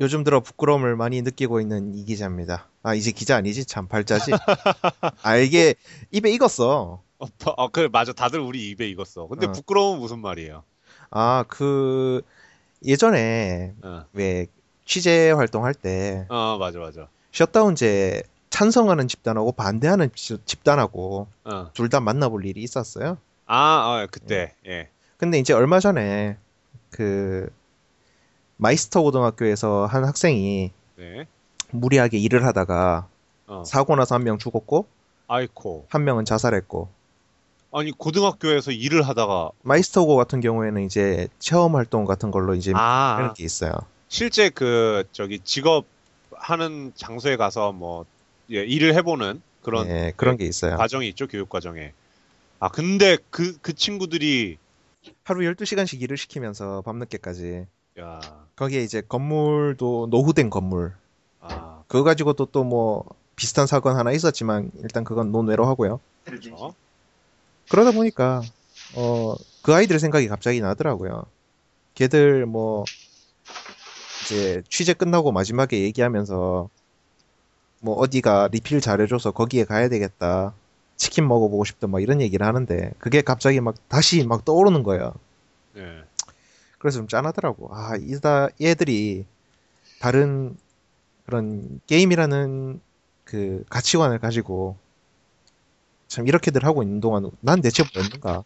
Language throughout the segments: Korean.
요즘 들어 부끄러움을 많이 느끼고 있는 이 기자입니다. 아, 이제 기자 아니지? 참, 발자지? 아, 이게 입에 익었어. 어, 바- 어, 그래, 맞아. 다들 우리 입에 익었어. 근데 어. 부끄러움은 무슨 말이에요? 아, 그, 예전에, 어, 왜, 취재 활동할 때, 어, 맞아, 맞아. 셧다운제 찬성하는 집단하고 반대하는 집- 집단하고 어. 둘다 만나볼 일이 있었어요. 아, 어, 그때, 예. 근데 이제 얼마 전에, 그, 마이스터 고등학교에서 한 학생이 네. 무리하게 일을 하다가 어. 사고 나서 한 명 죽었고, 아이코. 한 명은 자살했고, 아니, 고등학교에서 일을 하다가, 마이스터고 같은 경우에는 이제 체험 활동 같은 걸로 이제 아, 하는 게 있어요. 실제 그, 저기, 직업 하는 장소에 가서 뭐, 예, 일을 해보는 그런 예, 그런 게 있어요. 과정이 있죠, 교육 과정에. 아, 근데 그, 그 친구들이, 하루 12시간씩 일을 시키면서 밤늦게까지. 야, 거기에 이제 건물도 노후된 건물. 아, 그거 가지고 또또뭐 비슷한 사건 하나 있었지만 일단 그건 논외로 하고요. 그렇죠. 그러다 보니까 어, 그 아이들 생각이 갑자기 나더라고요. 걔들 뭐 이제 취재 끝나고 마지막에 얘기하면서 뭐 어디가 리필 잘해줘서 거기에 가야 되겠다. 치킨 먹어보고 싶다 막 이런 얘기를 하는데 그게 갑자기 막 다시 막 떠오르는 거예요. 예. 그래서 좀 짠하더라고. 아, 이다 얘들이 다른 그런 게임이라는 그 가치관을 가지고 참 이렇게들 하고 있는 동안 난 대체 뭐였는가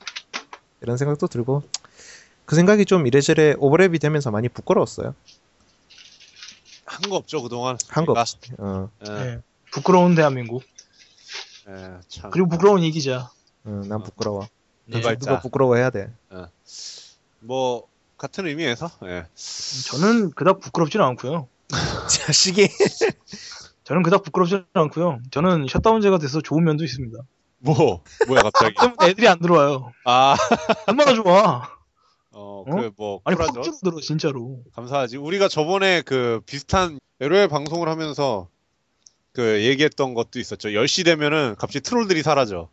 이런 생각도 들고 그 생각이 좀 이래저래 오버랩이 되면서 많이 부끄러웠어요. 한 거 없죠, 그동안. 한 거. 없이. 어, 예, 네. 부끄러운 대한민국. 예, 참. 그리고 부끄러운 이 기자. 어, 난 부끄러워. 그 네. 누가 부끄러워해야 돼. 뭐, 같은 의미에서, 예. 저는 그닥 부끄럽지는 않고요. 자식이. 저는 그닥 부끄럽지는 않고요. 저는 셧다운제가 돼서 좋은 면도 있습니다. 뭐, 뭐야, 갑자기. 때문에 애들이 안 들어와요. 아, 얼마나 좋아. 어, 어? 그, 뭐, 아니. 팍 줄어들어 진짜로. 감사하지. 우리가 저번에 그 비슷한 LOL 방송을 하면서 그 얘기했던 것도 있었죠. 10시 되면은 갑자기 트롤들이 사라져.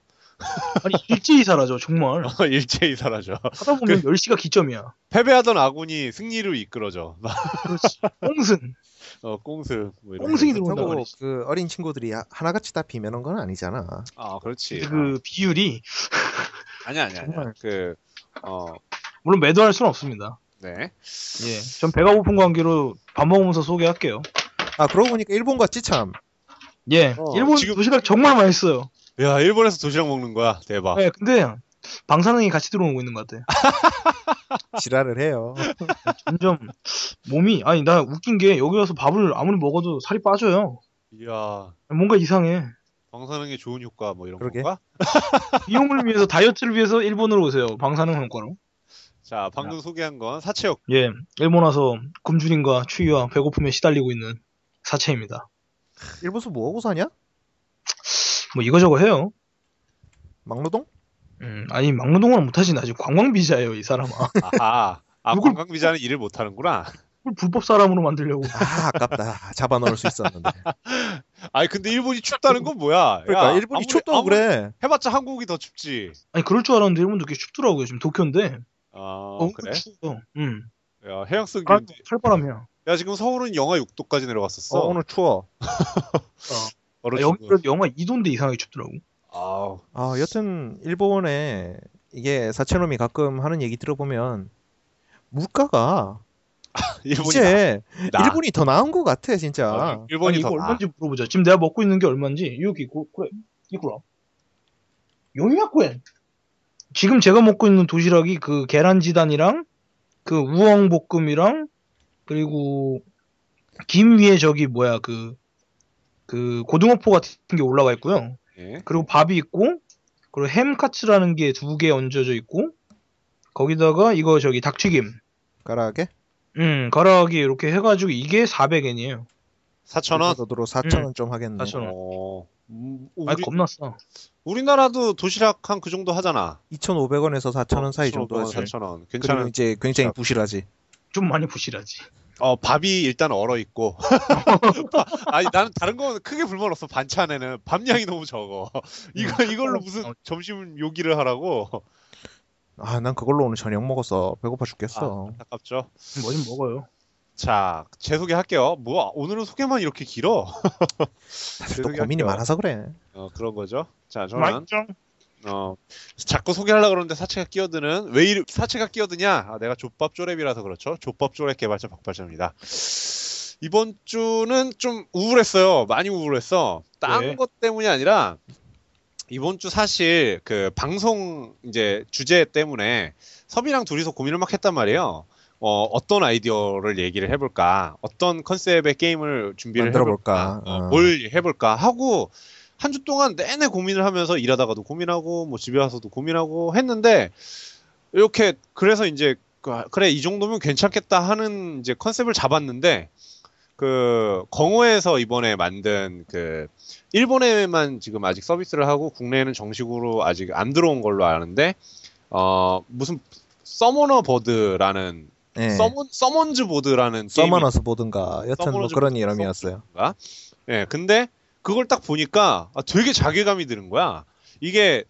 아니 일제히 사라져 정말. 일제히 사라져. 하다 보면 10시가 기점이야. 패배하던 아군이 승리를 이끌어져. 그렇지. 꽁승. 어, 꽁승. 뭐 꽁승이 거. 들어온다. 그 어린 친구들이 하- 하나같이 다 비매는 건 아니잖아. 아, 그렇지. 그 비율이 아니, 아니, 아니. 정말. 그, 어, 물론 매도할 수는 없습니다. 네. 예. 전 배가 고픈 관계로 밥 먹으면서 소개할게요. 아 그러고 보니까 일본 같지 참. 예. 어, 일본 지금- 도시락 정말 맛있어요. 야, 일본에서 도시락 먹는 거야. 대박. 네, 근데 방사능이 같이 들어오고 있는 것 같아. 지랄을 해요. 점점 몸이 아니 나 웃긴 게 여기 와서 밥을 아무리 먹어도 살이 빠져요. 이야, 뭔가 이상해. 방사능에 좋은 효과 뭐 이런 그러게. 건가? 비용을 위해서 다이어트를 위해서 일본으로 오세요. 방사능 효과로. 자, 방금 소개한 건 사채역. 예, 일본 와서 굶주림과 추위와 배고픔에 시달리고 있는 사체입니다. 일본서 뭐 하고 사냐? 뭐 이거저거 해요. 막노동? 음, 아니 막노동은 못하지 나 지금 관광 비자예요 이 사람아. 아하. 아, 누굴- 관광 비자는 일을 못 하는구나. 그걸 불법 사람으로 만들려고. 아 아깝다. 잡아 넣을 수 있었는데. 아니 근데 일본이 춥다는 건 뭐야? 그러니까 야, 일본이 아무리- 춥다고 아무리 그래. 해봤자 한국이 더 춥지. 아니 그럴 줄 알았는데 일본도 꽤 춥더라고요. 지금 도쿄인데. 아 너무 그래? 추워. 음. 야 해양성 아, 기온인데. 칼바람이야. 야 지금 서울은 영하 6도까지 내려갔었어. 어, 오늘 추워. 아, 얼어 죽어. 그래도 영하 2도인데 이상하게 춥더라고. 아우. 아 여튼 일본에 이게 사채놈이 가끔 하는 얘기 들어보면 물가가 일본이 이제 나- 나. 일본이 더 나은 것 같아 진짜. 어, 일본이 아니, 더 이거 나. 얼마인지 물어보자. 지금 내가 먹고 있는 게 얼마인지. 여기 고, 그래. 이구라. 요미야쿠엔. 지금 제가 먹고 있는 도시락이 그 계란지단이랑 그 우엉 볶음이랑 그리고 김 위에 저기 뭐야 그 그 고등어포 같은 게 올라가 있고요. 예. 그리고 밥이 있고 그리고 햄 카츠라는 게 두 개 얹어져 있고 거기다가 이거 저기 닭튀김 까라하게? 음 가라하기 이렇게 해가지고 이게 400엔이에요 4,000원? 도로 4,000원 좀 하겠네. 4,000원. 어, 음, 아 우리, 겁나 싸 우리나라도 도시락 한 그 정도 하잖아. 2,500원에서 4,000원 사이 정도 하지. 4,000원. 그리고 괜찮은. 이제 굉장히 도시락. 부실하지. 좀 많이 부실하지 어, 밥이 일단 얼어 있고. 아니, 나는 다른 건 크게 불만 없어. 반찬에는. 밥량이 너무 적어. 이거, 이걸로 무슨 점심 요기를 하라고. 아, 난 그걸로 오늘 저녁 먹었어. 배고파 아, 죽겠어. 안타깝죠. 뭐좀 먹어요 자, 제 소개할게요. 뭐, 오늘은 소개만 이렇게 길어? 다들 또. 고민이 많아서 그래. 어, 그런 거죠. 자, 저는? 어, 자꾸 소개하려고 그러는데 사채가 끼어드는, 왜 이, 사채가 끼어드냐? 아, 내가 족밥 쪼랩이라서 그렇죠. 족밥 쪼랩 개발자 박발자입니다. 이번 주는 좀 우울했어요. 많이 우울했어. 딴 왜? 것 때문이 아니라, 이번 주 사실 그 방송 이제 주제 때문에 섭이랑 둘이서 고민을 막 했단 말이에요. 어, 어떤 아이디어를 얘기를 해볼까? 어떤 컨셉의 게임을 준비를? 해볼까? 어, 어. 뭘 해볼까? 하고 한 주 동안 내내 고민을 하면서 일하다가도 고민하고 뭐 집에 와서도 고민하고 했는데 이렇게 그래서 이제 그- 그래 이 정도면 괜찮겠다 하는 이제 컨셉을 잡았는데 그 공호에서 이번에 만든 그 일본에만 지금 아직 서비스를 하고 국내에는 정식으로 아직 안 들어온 걸로 아는데 어 무슨 서머너 보드라는 예. 서먼 서먼즈 보드라는 서머너스 보든가 여튼 뭐 그런 이름이었어요. 가 예, 근데 그걸 딱 보니까 아, 되게 자괴감이 드는 거야. 이게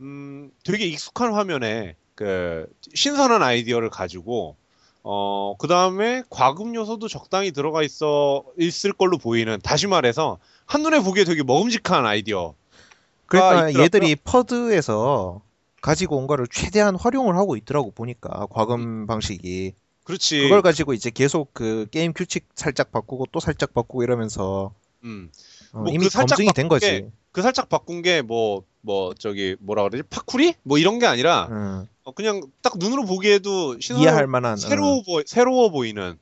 음, 되게 익숙한 화면에 그 신선한 아이디어를 가지고 어, 그 다음에 과금 요소도 적당히 들어가 있어 있을 걸로 보이는 다시 말해서 한눈에 보기에 되게 먹음직한 아이디어. 그러니까 있더라고요. 얘들이 퍼드에서 가지고 온 거를 최대한 활용을 하고 있더라고 보니까 과금 방식이 그렇지. 그걸 가지고 이제 계속 그 게임 규칙 살짝 바꾸고 또 살짝 바꾸고 이러면서 음. 어, 뭐그 이미 살짝 검증이 된 바꾼 게 거지. 그 살짝 바꾼 게뭐뭐 저기 뭐라 그러지? 파쿠리? 뭐 이런 게 아니라 응. 어, 그냥 딱 눈으로 보기에도 이해할 만한 어. 새로워 보 새로워 보이는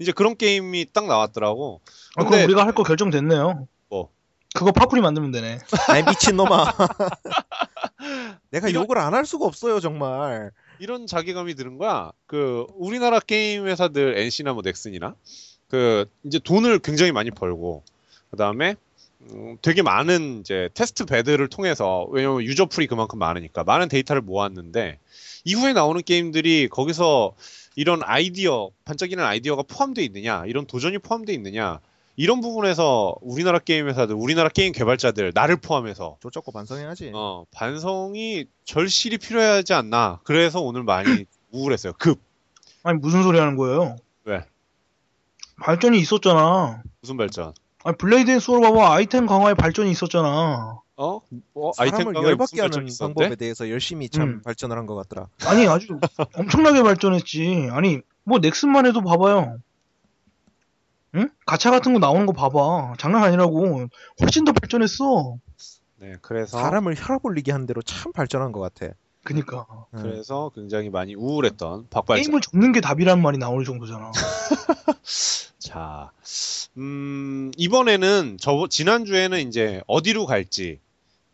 이제 그런 게임이 딱 나왔더라고. 아, 근데 그럼 우리가 할 거 결정됐네요 뭐? 그거 파쿠리 만들면 되네 아이 미친 놈아. 내가 이런- 욕을 안 할 수가 없어요 정말. 이런 자괴감이 드는 거야. 그 우리나라 게임 회사들 NC나 뭐 넥슨이나 그 이제 돈을 굉장히 많이 벌고 그 다음에 음, 되게 많은 이제 test bed를 통해서 왜냐면 user pool이 그만큼 많으니까 많은 데이터를 모았는데 이후에 나오는 게임들이 거기서 이런 아이디어 반짝이는 아이디어가 포함되어 있느냐 이런 도전이 포함되어 있느냐 이런 부분에서 우리나라 게임 회사들 우리나라 게임 개발자들 나를 포함해서 조쩍고 반성해야지. 어, 반성이 절실히 필요하지 않나. 그래서 오늘 많이 우울했어요. 급. 아니 무슨 소리 하는 거예요 왜? 발전이 있었잖아 무슨 발전? 아니 블레이드 앤 소울 봐봐 아이템 강화에 발전이 있었잖아 어? 어 아이템 사람을 강화에 열받게 하는 발전이 있었는데? 방법에 대해서 열심히 참 음. 발전을 한 것 같더라. 아니 아주 엄청나게 발전했지. 아니 뭐 넥슨만 해도 봐봐요. 응? 가차 같은 거 나오는 거 봐봐. 장난 아니라고. 훨씬 더 발전했어. 네, 그래서 사람을 혈압 올리게 한 대로 참 발전한 것 같아. 그니까 응. 그래서 굉장히 많이 우울했던 박발전. 게임을 접는 게 답이란 말이 나올 정도잖아. 자, 음, 이번에는 저 지난주에는 이제 어디로 갈지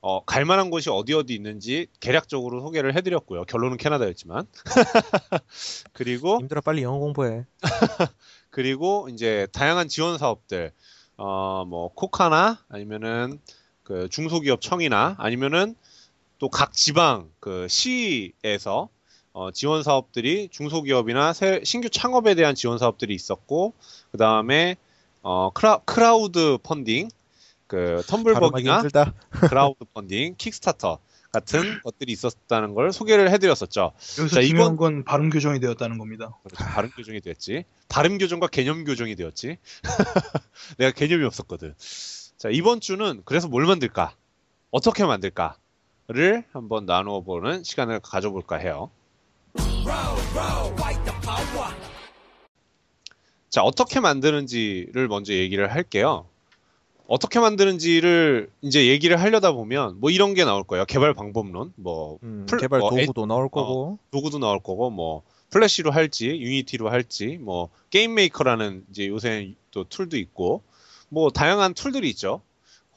어, 갈 만한 곳이 어디 어디 있는지 개략적으로 소개를 해드렸고요. 결론은 캐나다였지만. 그리고 힘들어 빨리 영어 공부해. 그리고 이제 다양한 지원 사업들, 어, 뭐, 코카나, 아니면은, 그, 중소기업 청이나, 아니면은, 또 각 지방, 그, 시에서, 어, 지원 사업들이 중소기업이나 새, 신규 창업에 대한 지원 사업들이 있었고, 그 다음에, 어, 크라, crowd funding, 그, 텀블벅이나. crowd funding, 킥스타터 같은 것들이 있었다는 걸 소개를 해드렸었죠. 여기서 자, 중요한 이번- 건 발음 교정이 되었다는 겁니다. 그렇죠. 발음 교정이 됐지. 발음 교정과 개념 교정이 되었지. 내가 개념이 없었거든. 자, 이번 주는 그래서 뭘 만들까? 어떻게 만들까? 를 한번 나누어 보는 시간을 가져볼까 해요. 자, 어떻게 만드는지를 먼저 얘기를 할게요. 어떻게 만드는지를 이제 얘기를 하려다 보면 뭐 이런 게 나올 거예요. 개발 방법론, 뭐 음, 풀- 개발 뭐 에- 도구도 나올 거고. 도구도 나올 거고 뭐 플래시로 할지 유니티로 할지 뭐 게임 메이커라는 이제 요새 또 tool도 있고 뭐 다양한 tool들이 있죠.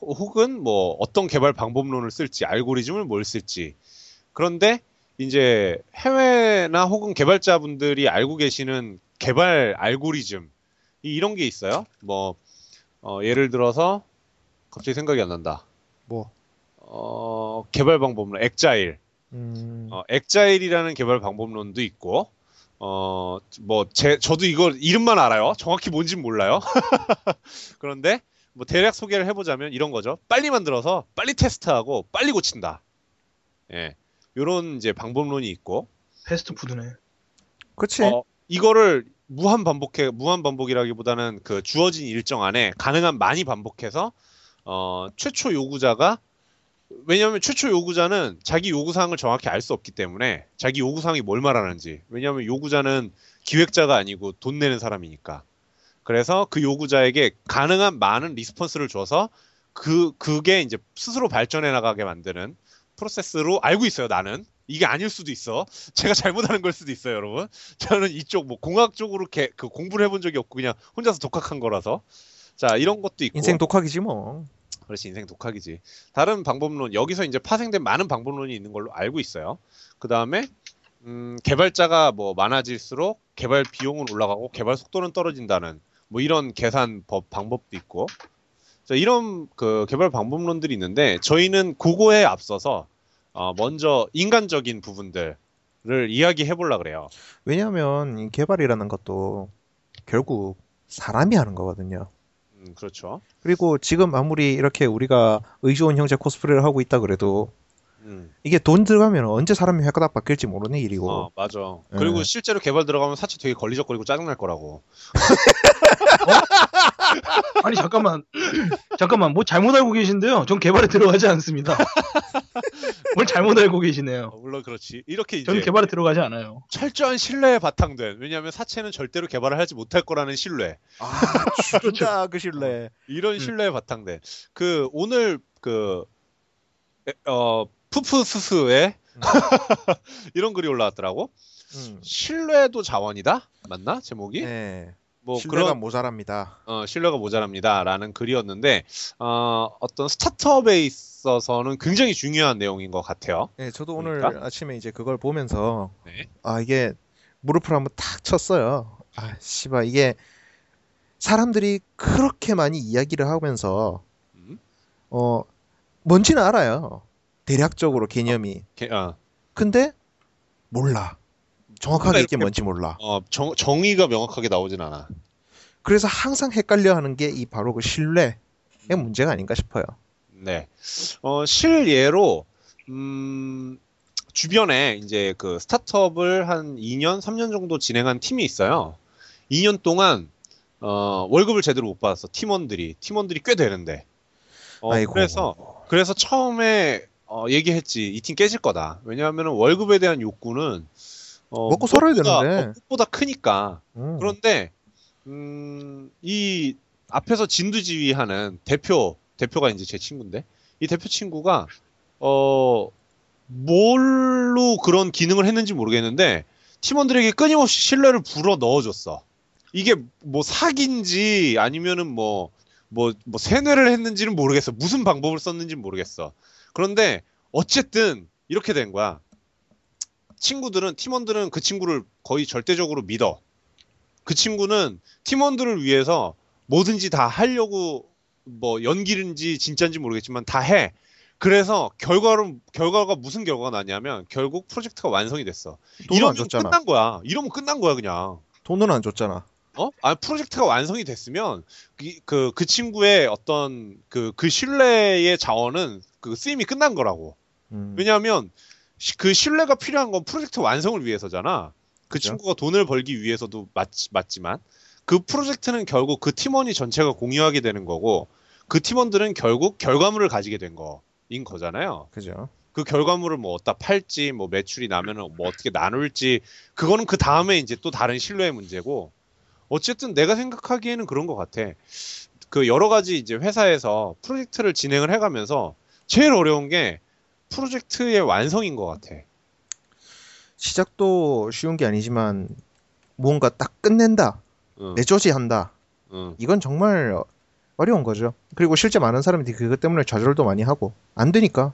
호- 혹은 뭐 어떤 개발 방법론을 쓸지 알고리즘을 뭘 쓸지 그런데 이제 해외나 혹은 개발자분들이 알고 계시는 개발 알고리즘 이- 이런 게 있어요. 뭐 어, 예를 들어서 갑자기 생각이 안 난다. 뭐, 어, 개발 방법론 agile 음, 어, 엑자일이라는 개발 방법론도 있고, 어, 뭐, 제, 저도 이거 이름만 알아요. 정확히 뭔진 몰라요. 그런데, 뭐, 대략 소개를 해보자면 이런 거죠. 빨리 만들어서, 빨리 테스트하고, 빨리 고친다. 예. 요런 이제 방법론이 있고, 패스트푸드네. 그치. 어, 이거를 무한 반복해, 무한 반복이라기보다는 그 주어진 일정 안에 가능한 많이 반복해서, 어, 최초 요구자가, 왜냐하면 최초 요구자는 자기 요구사항을 정확히 알 수 없기 때문에 자기 요구사항이 뭘 말하는지. 왜냐하면 요구자는 기획자가 아니고 돈 내는 사람이니까. 그래서 그 요구자에게 가능한 많은 response를 줘서 그, 그게 이제 스스로 발전해 나가게 만드는 프로세스로 알고 있어요, 나는. 이게 아닐 수도 있어. 제가 잘못하는 걸 수도 있어요, 여러분. 저는 이쪽 뭐 공학 쪽으로 개- 그 공부를 해본 적이 없고 그냥 혼자서 독학한 거라서. 자, 이런 것도 있고. 인생 독학이지 뭐. 그렇지 인생 독학이지. 다른 방법론 여기서 이제 파생된 많은 방법론이 있는 걸로 알고 있어요. 그 다음에 음, 개발자가 뭐 많아질수록 개발 비용은 올라가고 개발 속도는 떨어진다는 뭐 이런 계산 법 방법도 있고. 자, 이런 그 개발 방법론들이 있는데 저희는 그거에 앞서서 어, 먼저 인간적인 부분들을 이야기해 보려 그래요. 왜냐하면 이 개발이라는 것도 결국 사람이 하는 거거든요. 음, 그렇죠. 그리고 지금 아무리 이렇게 우리가 의좋은 형제 코스프레를 하고 있다 그래도 음, 이게 돈 들어가면 언제 사람이 획가닥 바뀔지 모르는 일이고 어, 맞아. 그리고 예. 실제로 개발 들어가면 사치 되게 걸리적거리고 짜증날 거라고. 아니 잠깐만 잠깐만 뭐 잘못 알고 계신데요. 전 개발에 들어가지 않습니다. 뭘 잘못 알고 계시네요. 어, 물론 그렇지. 이렇게 이제 저는 개발에 들어가지 않아요. 철저한 신뢰에 바탕된 왜냐하면 사채는 절대로 개발을 하지 못할 거라는 신뢰 아 죽인다 그 신뢰 이런 음. 신뢰에 바탕된 그 오늘 그 어 푸푸스스에 음. 이런 글이 올라왔더라고 음. 신뢰도 자원이다 맞나 제목이 네. 뭐 신뢰가 그런 모자랍니다 어, 신뢰가 모자랍니다라는 글이었는데 어, 어떤 스타트업에 있어서는 굉장히 중요한 내용인 것 같아요. 네, 저도 오늘 그러니까? 아침에 이제 그걸 보면서 네. 아 이게 무릎을 한번 탁 쳤어요 아 씨발 이게 사람들이 그렇게 많이 이야기를 하면서 음? 어 뭔지는 알아요 대략적으로 개념이 게- 어, 근데 몰라 정확하게 뭔가 이게 뭔지 몰라 어, 정, 정의가 명확하게 나오진 않아. 그래서 항상 헷갈려 하는 게 이 바로 그 신뢰의 문제가 아닌가 싶어요. 네. 어, 실예로, 음, 주변에 이제 그 스타트업을 한 2년, 3년 정도 진행한 팀이 있어요. 2년 동안, 어, 월급을 제대로 못 받았어. 팀원들이. 팀원들이 꽤 되는데. 어, 아이고. 그래서, 그래서 처음에, 어, 얘기했지. 이 팀 깨질 거다. 왜냐하면 월급에 대한 욕구는, 어, 먹고 살아야 무엇보다- 되는데. 어, 무엇보다 크니까. 음. 그런데 음, 이 앞에서 진두지휘하는 대표 대표가 이제 제 친구인데 이 대표 친구가 어 뭘로 그런 기능을 했는지 모르겠는데 팀원들에게 끊임없이 신뢰를 불어 넣어줬어. 이게 뭐 사기인지 아니면은 뭐 뭐, 뭐 세뇌를 했는지는 모르겠어. 무슨 방법을 썼는지는 모르겠어. 그런데 어쨌든 이렇게 된 거야. 친구들은 팀원들은 그 친구를 거의 절대적으로 믿어. 그 친구는 팀원들을 위해서 뭐든지 다 하려고 뭐 연기인지 진짜인지 모르겠지만 다 해. 그래서 결과로 결과가 무슨 결과가 나냐면 결국 프로젝트가 완성이 됐어. 이러면. 끝난 거야. 이러면 끝난 거야 그냥. 돈은 안 줬잖아. 어? 아, 프로젝트가 완성이 됐으면 그, 그, 그 친구의 어떤 그, 그 신뢰의 자원은 그 쓰임이 끝난 거라고. 음. 왜냐하면 시- 그 신뢰가 필요한 건 프로젝트 완성을 위해서잖아. 그 그죠. 친구가 돈을 벌기 위해서도 맞, 맞지만 그 프로젝트는 결국 그 팀원이 전체가 공유하게 되는 거고 그 팀원들은 결국 결과물을 가지게 된 거인 거잖아요. 그죠. 그 결과물을 뭐 어디다 팔지 뭐 매출이 나면은 뭐 어떻게 나눌지 그거는 그 다음에 이제 또 다른 신뢰의 문제고 어쨌든 내가 생각하기에는 그런 것 같아. 그 여러 가지 이제 회사에서 프로젝트를 진행을 해가면서 제일 어려운 게 프로젝트의 완성인 것 같아. 시작도 쉬운 게 아니지만 무언가 딱 끝낸다. 응. 내조지한다. 응. 이건 정말 어- 어려운 거죠. 그리고 실제 많은 사람들이 그것 때문에 좌절도 많이 하고 안 되니까.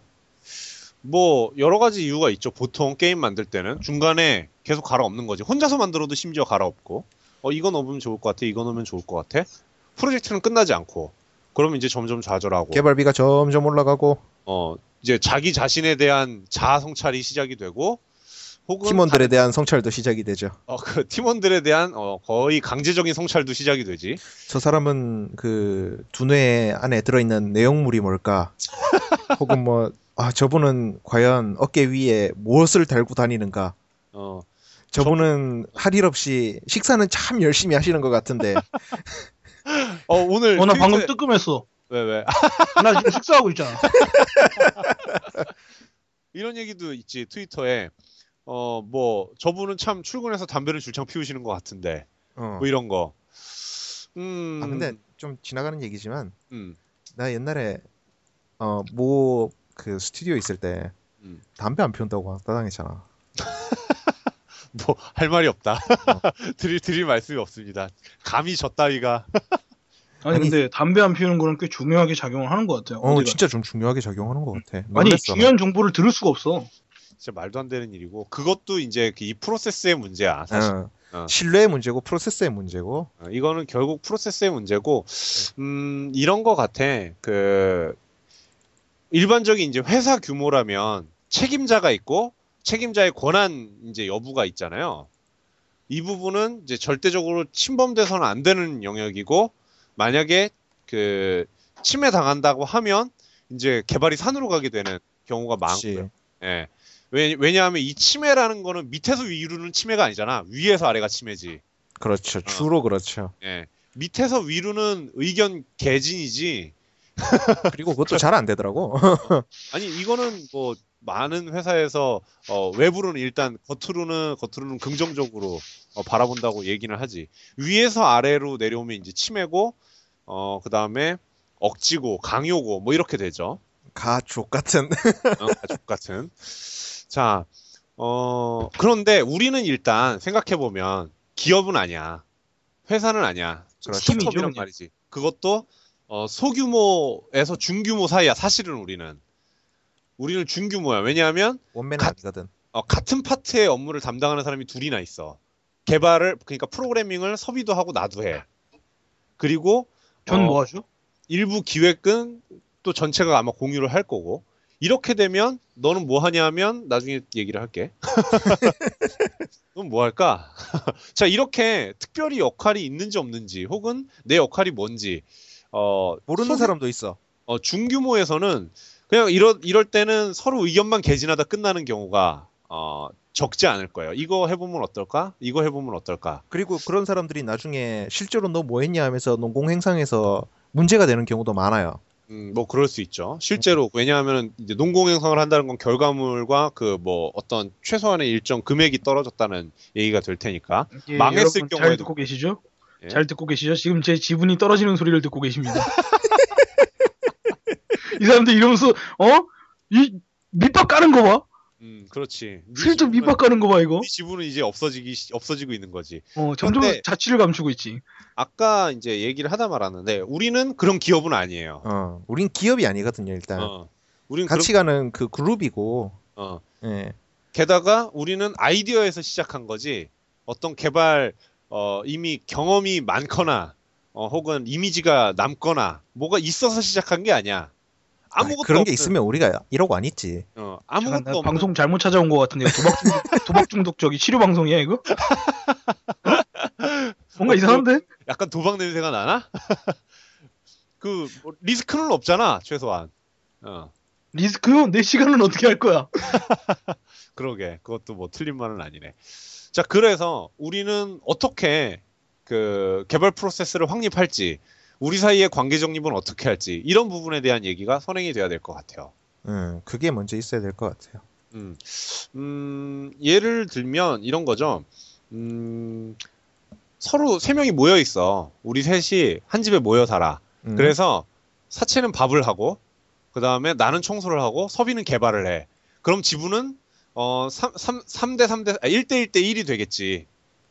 뭐 여러 가지 이유가 있죠. 보통 게임 만들 때는 중간에 계속 갈아엎는 거지. 혼자서 만들어도 심지어 갈아엎고, 어 이거 넣으면 좋을 것 같아, 이거 넣으면 좋을 것 같아. 프로젝트는 끝나지 않고, 그러면 이제 점점 좌절하고, 개발비가 점점 올라가고 어 이제 자기 자신에 대한 자아 성찰이 시작이 되고, 혹은 팀원들에 대한 성찰도 시작이 되죠. 어, 그 팀원들에 대한 어, 거의 강제적인 성찰도 시작이 되지. 저 사람은 그 두뇌 안에 들어있는 내용물이 뭘까? 혹은 뭐, 아, 저분은 과연 어깨 위에 무엇을 달고 다니는가? 어, 저분은 할 일 없이 식사는 참 열심히 하시는 것 같은데, 어 오늘 어, 나 방금 트위터에- 뜨끔했어. 왜 왜? 나 지금 식사하고 있잖아. 이런 얘기도 있지 트위터에 어 뭐 저분은 참 출근해서 담배를 줄창 피우시는 것 같은데 어. 뭐 이런 거. 음. 아, 근데 좀 지나가는 얘기지만, 음. 나 옛날에, 어, 뭐, 그 스튜디오 있을 때, 음. 담배 안 피운다고 따당했잖아. 뭐 할 말이 없다. 어. 드릴 드릴 말씀이 없습니다. 감히 저 따위가 아니, 아니, 근데 담배 안 피우는 거는 꽤 중요하게 작용을 하는 것 같아요. 어. 진짜 좀 중요하게 작용하는 것 같아. 아니, 놀랬어, 중요한 정보를 들을 수가 없어. 진짜 말도 안 되는 일이고 그것도 이제 그이 프로세스의 문제야 사실. 어. 어. 신뢰의 문제고 프로세스의 문제고 어, 이거는 결국 프로세스의 문제고, 음, 이런 거 같아. 그, 일반적인 이제 회사 규모라면 책임자가 있고, 책임자의 권한 이제 여부가 있잖아요. 이 부분은 이제 절대적으로 침범돼서는 안 되는 영역이고, 만약에 그, 침해 당한다고 하면, 이제 개발이 산으로 가게 되는 경우가. 많고요. 예. 왜, 왜냐하면 이 침해라는 거는 밑에서 위로는 침해가 아니잖아. 위에서 아래가 침해지. 그렇죠. 주로 그렇죠. 예. 밑에서 위로는 의견 개진이지. 그리고 그것도 잘 안 되더라고. 아니 이거는 뭐 많은 회사에서 어, 외부로는 일단 겉으로는 겉으로는 긍정적으로 어, 바라본다고 얘기는 하지. 위에서 아래로 내려오면 이제 침해고 어 그다음에 억지고 강요고 뭐 이렇게 되죠. 가족 같은. 어, 가족 같은. 자, 어, 그런데 우리는 일단 생각해 보면 기업은 아니야. 회사는 아니야. 그렇죠. 스타트업이란 팀이죠, 그냥. 말이지. 그것도 어, 소규모에서 중규모 사이야, 사실은 우리는. 우리는 중규모야. 왜냐하면 원맨은 가- 아니거든. 어, 같은 파트의 업무를 담당하는 사람이 둘이나 있어. 개발을, 그러니까 프로그래밍을 섭이도 하고 나도 해. 그리고 전 어, 뭐 하죠? 일부 기획은 또 전체가 아마 공유를 할 거고 이렇게 되면 너는 뭐 하냐면 나중에 얘기를 할게. 넌 뭐 할까? 자 이렇게 특별히 역할이 있는지 없는지 혹은 내 역할이 뭔지 어 모르는 소규- 사람도 있어. 어, 중규모에서는 그냥 이럴 이럴 때는 서로 의견만 개진하다 끝나는 경우가 어, 적지 않을 거예요. 이거 해보면 어떨까? 이거 해보면 어떨까? 그리고 그런 사람들이 나중에 실제로 너 뭐 했냐 하면서 농공행상에서 문제가 되는 경우도 많아요. 음, 뭐 그럴 수 있죠. 실제로 왜냐하면 이제 농공행성을 한다는 건 결과물과 그 뭐 어떤 최소한의 일정 금액이 떨어졌다는 얘기가 될 테니까. 예, 망했을 여러분 잘 경우에도- 듣고 계시죠? 예? 잘 듣고 계시죠? 지금 제 지분이 떨어지는 소리를 듣고 계십니다. 이 사람들 이러면서 어? 이 밑밥 까는 거 봐. 음, 그렇지. 네 슬쩍 밑밥 까는 거 봐 이거. 네 지분은 이제 없어지기 시- 없어지고 있는 거지. 어, 점점 자취를 감추고 있지. 아까 이제 얘기를 하다 말았는데 우리는 그런 기업은 아니에요. 어, 우린 기업이 아니거든요, 일단. 어. 우리는 같이 가는 그 그룹이고, 그런, 어. 예. 게다가 우리는 아이디어에서 시작한 거지 어떤 개발 어, 이미 경험이 많거나 어, 혹은 이미지가 남거나 뭐가 있어서 시작한 게 아니야. 아무것도 아니, 그런 게 없는- 있으면 우리가 이러고 안 있지. 어, 아무것도 나 없는 방송 잘못 찾아온 것 같은데 도박 중독, 도박 중독 저기 치료 방송이야 이거? 뭔가 어, 이상한데? 약간 도박 냄새가 나나? 그 뭐 리스크는 없잖아 최소한. 어, 리스크요? 내 시간은 어떻게 할 거야? 그러게 그것도 뭐 틀린 말은 아니네. 자 그래서 우리는 어떻게 그 개발 프로세스를 확립할지 우리 사이의 관계 정립은 어떻게 할지 이런 부분에 대한 얘기가 선행이 돼야 될 것 같아요. 음, 그게 먼저 있어야 될 것 같아요. 음, 음, 예를 들면 이런 거죠. 음, 서로 세 명이 모여 있어. 우리 셋이 한 집에 모여 살아. 음, 그래서 사채는 밥을 하고, 그 다음에 나는 청소를 하고, 서비는 개발을 해. 그럼 지분은, 어, 3, 3, 3대 3대, 아, 1대 1대 1이 되겠지.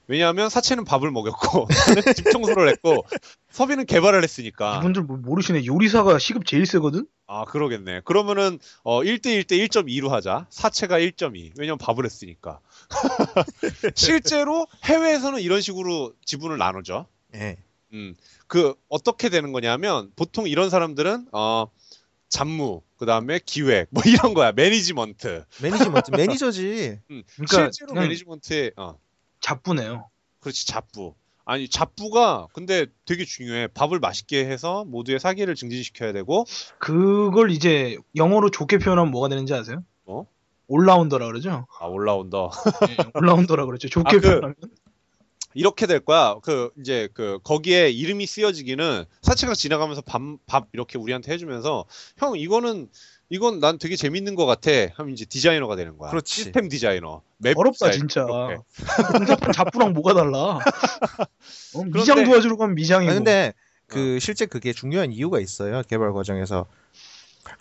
왜냐하면 사채는 밥을 먹였고, 집 청소를 했고, 섭이는 개발을 했으니까. 이분들 뭐 모르시네. 요리사가 시급 제일 세거든? 아, 그러겠네. 그러면은, 어, 1대1 대 1.2로 하자. 사채가 1.2. 왜냐면 밥을 했으니까. 실제로 해외에서는 이런 식으로 지분을 나누죠. 예. 음, 그, 어떻게 되는 거냐면, 보통 이런 사람들은, 어, 잡무, 그 다음에 기획, 뭐 이런 거야. management. management 매니저지. 음, 그러니까 실제로 management에, 어, 잡부네요. 그렇지, 잡부. 아니, 잡부가, 근데 되게 중요해. 밥을 맛있게 해서 모두의 사기를 증진시켜야 되고, 그걸 이제 영어로 좋게 표현하면 뭐가 되는지 아세요? 뭐? all-rounder라 그러죠? 아, 올라온다. 네, all-rounder라 그러죠. 좋게 아, 그- 표현하면. 이렇게 될 거야. 그 이제 그 거기에 이름이 쓰여지기는 사채가 지나가면서 밥, 밥 이렇게 우리한테 해주면서 형 이거는 이건 난 되게 재밌는 것 같아. 하면 이제 디자이너가 되는 거야. 그렇지. 시스템 디자이너. 맵 어렵다 진짜. 공사판 잡부랑 뭐가 달라? 어, 미장 그런데- 도와주러 가면 미장이고. 아, 근데 그 실제 그게 중요한 이유가 있어요. 개발 과정에서.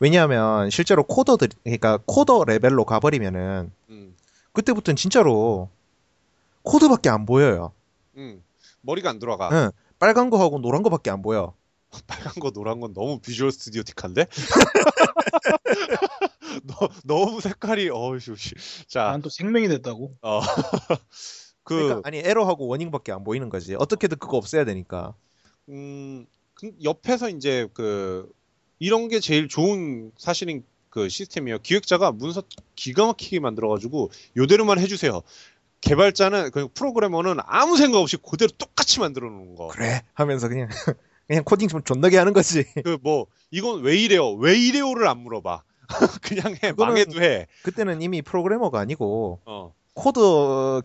왜냐하면 실제로 coder들 그러니까 coder 레벨로 가버리면은 음, 그때부터는 진짜로 코드밖에 안 보여요. 음. 머리가 안 돌아가. 응. 빨간 거하고 노란 거밖에 안 보여. 빨간 거 노란 건 너무 비주얼 스튜디오 틱한데? 너, 너무 색깔이 어우씨. 자, 난 또 생명이 됐다고. 어. 그 그러니까 아니 에러하고 워닝밖에 안 보이는 거지. 어떻게든 그거 없애야 되니까. 음, 그 옆에서 이제 그 이런 게 제일 좋은 사실은 그 시스템이에요. 기획자가 문서 기가 막히게 만들어가지고 요대로만 해주세요. 개발자는 그 프로그래머는 아무 생각 없이 그대로 똑같이 만들어 놓는 거. 그래 하면서 그냥 그냥 코딩 좀 존나게 하는 거지. 그 뭐 이건 왜 이래요? 왜 이래요를 안 물어봐. 그냥 해. 망해도 해. 그때는 이미 프로그래머가 아니고 어. 코드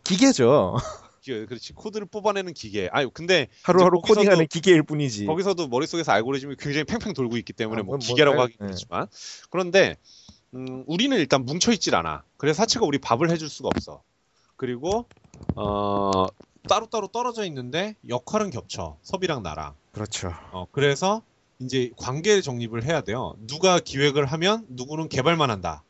기계죠. 기- 그렇지. 코드를 뽑아내는 기계. 아니 근데 하루하루 코딩하는 기계일 뿐이지. 거기서도 머릿속에서 알고리즘이 굉장히 팽팽 돌고 있기 때문에 아, 뭐 뭐, 기계라고 뭐, 하긴 예. 그렇지만 그런데 음, 우리는 일단 뭉쳐 있질 않아. 그래서 사체가 우리 밥을 해줄 수가 없어. 그리고 어, 따로따로 떨어져 있는데 역할은 겹쳐. 섭이랑 나랑. 그렇죠. 어, 그래서 이제 관계 정립을 해야 돼요. 누가 기획을 하면 누구는 개발만 한다.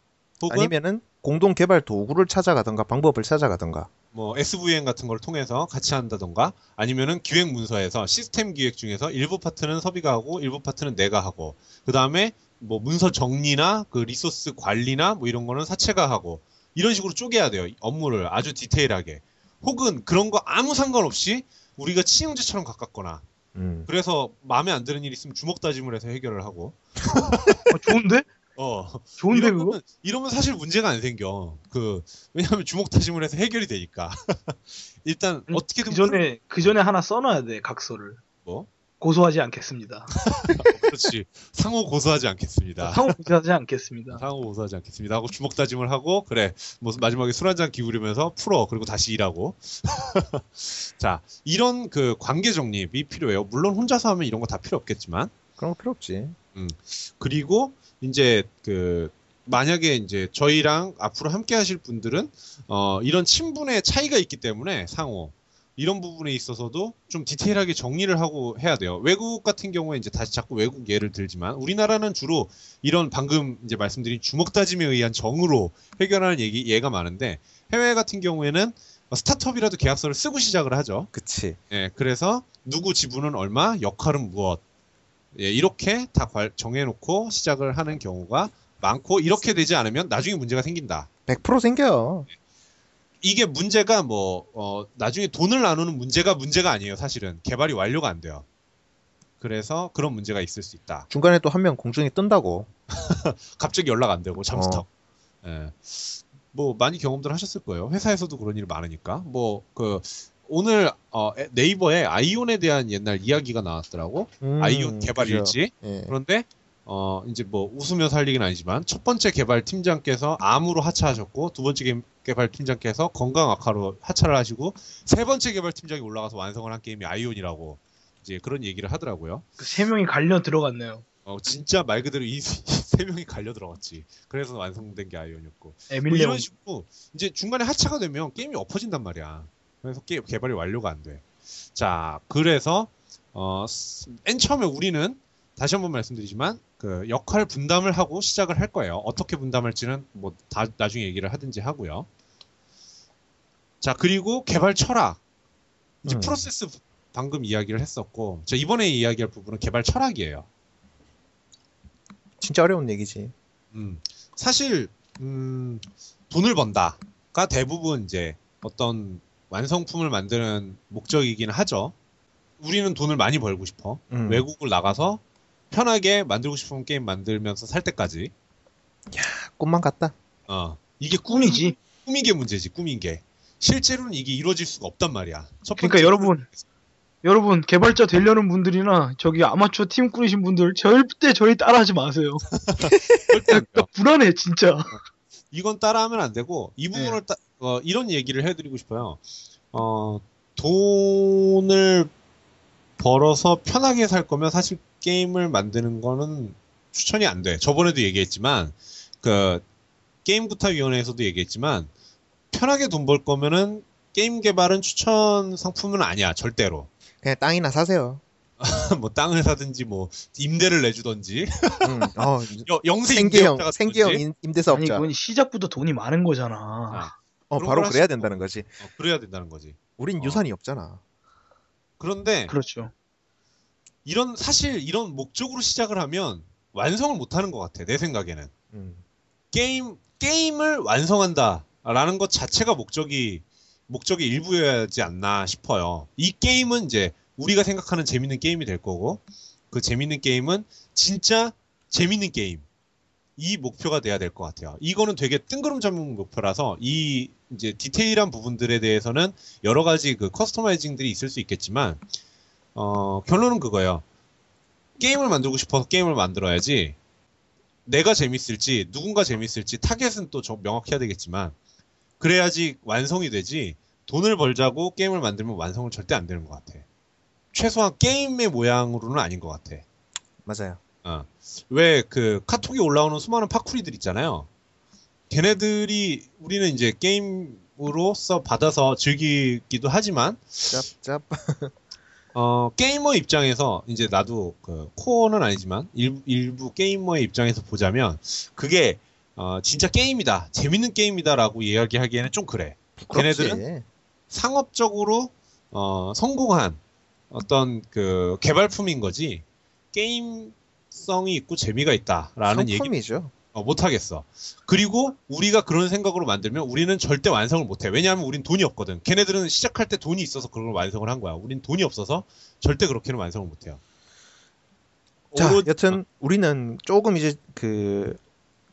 혹은 아니면은 공동 개발 도구를 찾아가던가 방법을 찾아가던가. 뭐 SVN 같은 걸 통해서 같이 한다던가 아니면은 기획 문서에서 시스템 기획 중에서 일부 파트는 섭이가 하고 일부 파트는 내가 하고 그 다음에 뭐 문서 정리나 그 리소스 관리나 뭐 이런 거는 사채가 하고 이런 식으로 쪼개야 돼요 업무를 아주 디테일하게 혹은 그런 거 아무 상관없이 우리가 친형제처럼 가깝거나 음. 그래서 마음에 안 드는 일 있으면 주먹 다짐을 해서 해결을 하고 어, 좋은데? 어 좋은데 이러면, 그거? 이러면 사실 문제가 안 생겨. 그 왜냐하면 주먹 다짐을 해서 해결이 되니까. 일단 아니, 어떻게든 그 전에 그 전에 하나 써놔야 돼 각서를. 뭐? 고소하지 않겠습니다. 풀- 그렇지 상호 고소하지 않겠습니다. 상호 고소하지 않겠습니다. 상호 고소하지 않겠습니다. 하고 주먹 다짐을 하고 그래 뭐 마지막에 술 한 잔 기울이면서 풀어 그리고 다시 일하고. 자 이런 그 관계 정립이 필요해요. 물론 혼자서 하면 이런 거 다 필요 없겠지만 거 필요 없지. 그리고 이제 그 만약에 이제 저희랑 앞으로 함께 하실 분들은 어 이런 친분의 차이가 있기 때문에 상호 이런 부분에 있어서도 좀 디테일하게 정리를 하고 해야 돼요. 외국 같은 경우에 이제 다시 자꾸 외국 예를 들지만 우리나라는 주로 이런 방금 이제 말씀드린 주먹 다짐에 의한 정으로 해결하는 얘기 예가 많은데 해외 같은 경우에는 스타트업이라도 계약서를 쓰고 시작을 하죠. 그치. 예, 그래서 누구 지분은 얼마, 역할은 무엇. 예, 이렇게 다 괄- 정해놓고 시작을 하는 경우가 많고 이렇게 되지 않으면 나중에 문제가 생긴다. 100% 생겨. 이게 문제가 뭐 어, 나중에 돈을 나누는 문제가 문제가 아니에요. 사실은 개발이 완료가 안 돼요. 그래서 그런 문제가 있을 수 있다. 중간에 또 한 명 공중에 뜬다고. 갑자기 연락 안 되고 잠수 어. 타고. 예. 뭐 많이 경험들 하셨을 거예요. 회사에서도 그런 일 많으니까. 뭐 그 오늘 어, 에- 네이버에 아이온에 대한 옛날 이야기가 나왔더라고. 음, 아이온 개발 그죠. 일지. 예. 그런데 어 이제 뭐 웃으며 살리긴 아니지만 첫 번째 개발 팀장께서 암으로 하차하셨고 두 번째 개- 개발 팀장께서 건강 악화로 하차를 하시고 세 번째 개발 팀장이 올라가서 완성을 한 게임이 아이온이라고 이제 그런 얘기를 하더라고요. 그 세 명이 갈려 들어갔네요. 어 진짜 말 그대로 이 세 명이 갈려 들어갔지. 그래서 완성된 게 아이온이었고. 뭐 에밀레온. 이런 식으로 이제 중간에 하차가 되면 게임이 엎어진단 말이야. 그래서 게임 개발이 완료가 안 돼. 자, 그래서 어, 스- 맨 처음에 우리는 다시 한번 말씀드리지만 그 역할 분담을 하고 시작을 할 거예요. 어떻게 분담할지는 뭐 다 나중에 얘기를 하든지 하고요. 자, 그리고 개발 철학. 이제 음. 프로세스 방금 이야기를 했었고 저 이번에 이야기할 부분은 개발 철학이에요. 진짜 어려운 얘기지. 음, 사실 음, 돈을 번다가 대부분 이제 어떤 완성품을 만드는 목적이긴 하죠. 우리는 돈을 많이 벌고 싶어. 음. 외국을 나가서 편하게 만들고 싶은 게임 만들면서 살 때까지. 꿈만 같다. 어, 이게 꿈이, 꿈이지. 꿈인 게 문제지, 꿈인 게. 실제로는 이게 이루어질 수가 없단 말이야. 첫 그러니까 여러분, 여러분 개발자 되려는 분들이나 저기 아마추어 팀 꾸리신 분들 절대 저희 따라하지 마세요. 불안해 진짜. 이건 따라하면 안 되고 이 부분을 따- 어, 이런 얘기를 해드리고 싶어요. 어, 돈을 벌어서 편하게 살 거면 사실 게임을 만드는 거는 추천이 안 돼. 저번에도 얘기했지만 그 게임구타위원회에서도 얘기했지만 편하게 돈 벌 거면은 게임 개발은 추천 상품은 아니야 절대로. 그냥 땅이나 사세요. 뭐 땅을 사든지 뭐 임대를 내주던지 음, 어, 여- 영세 생계형, 생계형. 임- 임대사업자. 아니 그건 시작부터 돈이 많은 거잖아. 아, 어, 바로 걸 그래야 하시고. 된다는 거지. 어, 그래야 된다는 거지. 우린 어. 유산이 없잖아. 그런데 그렇죠. 이런 사실 이런 목적으로 시작을 하면 완성을 못 하는 것 같아 내 생각에는 음. 게임 게임을 완성한다 라는 것 자체가 목적이 목적의 일부여야지 않나 싶어요. 이 게임은 이제 우리가 생각하는 재밌는 게임이 될 거고 그 재밌는 게임은 진짜 재밌는 게임. 이 목표가 돼야 될 것 같아요. 이거는 되게 뜬구름 잡는 목표라서 이 이제 디테일한 부분들에 대해서는 여러 가지 그 customizing들이 있을 수 있겠지만 어, 결론은 그거예요. 게임을 만들고 싶어서 게임을 만들어야지 내가 재밌을지 누군가 재밌을지 타겟은 또 정- 명확해야 되겠지만 그래야지 완성이 되지 돈을 벌자고 게임을 만들면 완성은 절대 안 되는 것 같아. 최소한 게임의 모양으로는 아닌 것 같아. 맞아요. 왜그 카톡에 올라오는 수많은 파쿠리들 있잖아요. 걔네들이 우리는 이제 게임으로서 받아서 즐기기도 하지만 짭짭. 어, 게이머 입장에서, 이제 나도, 그, 코어는 아니지만, 일, 일부 게이머의 입장에서 보자면, 그게, 어, 진짜 게임이다, 재밌는 게임이다라고 이야기하기에는 좀 그래. 부끄럽지. 걔네들은 상업적으로, 어, 성공한 어떤 그, 개발품인 거지, 게임성이 있고 재미가 있다라는 얘기, 상품이죠. 어, 못하겠어. 그리고 우리가 그런 생각으로 만들면 우리는 절대 완성을 못해. 왜냐하면 우린 돈이 없거든. 걔네들은 시작할 때 돈이 있어서 그걸 완성을 한 거야. 우린 돈이 없어서 절대 그렇게는 완성을 못해요. 자, 오로- 여튼 우리는 조금 이제 그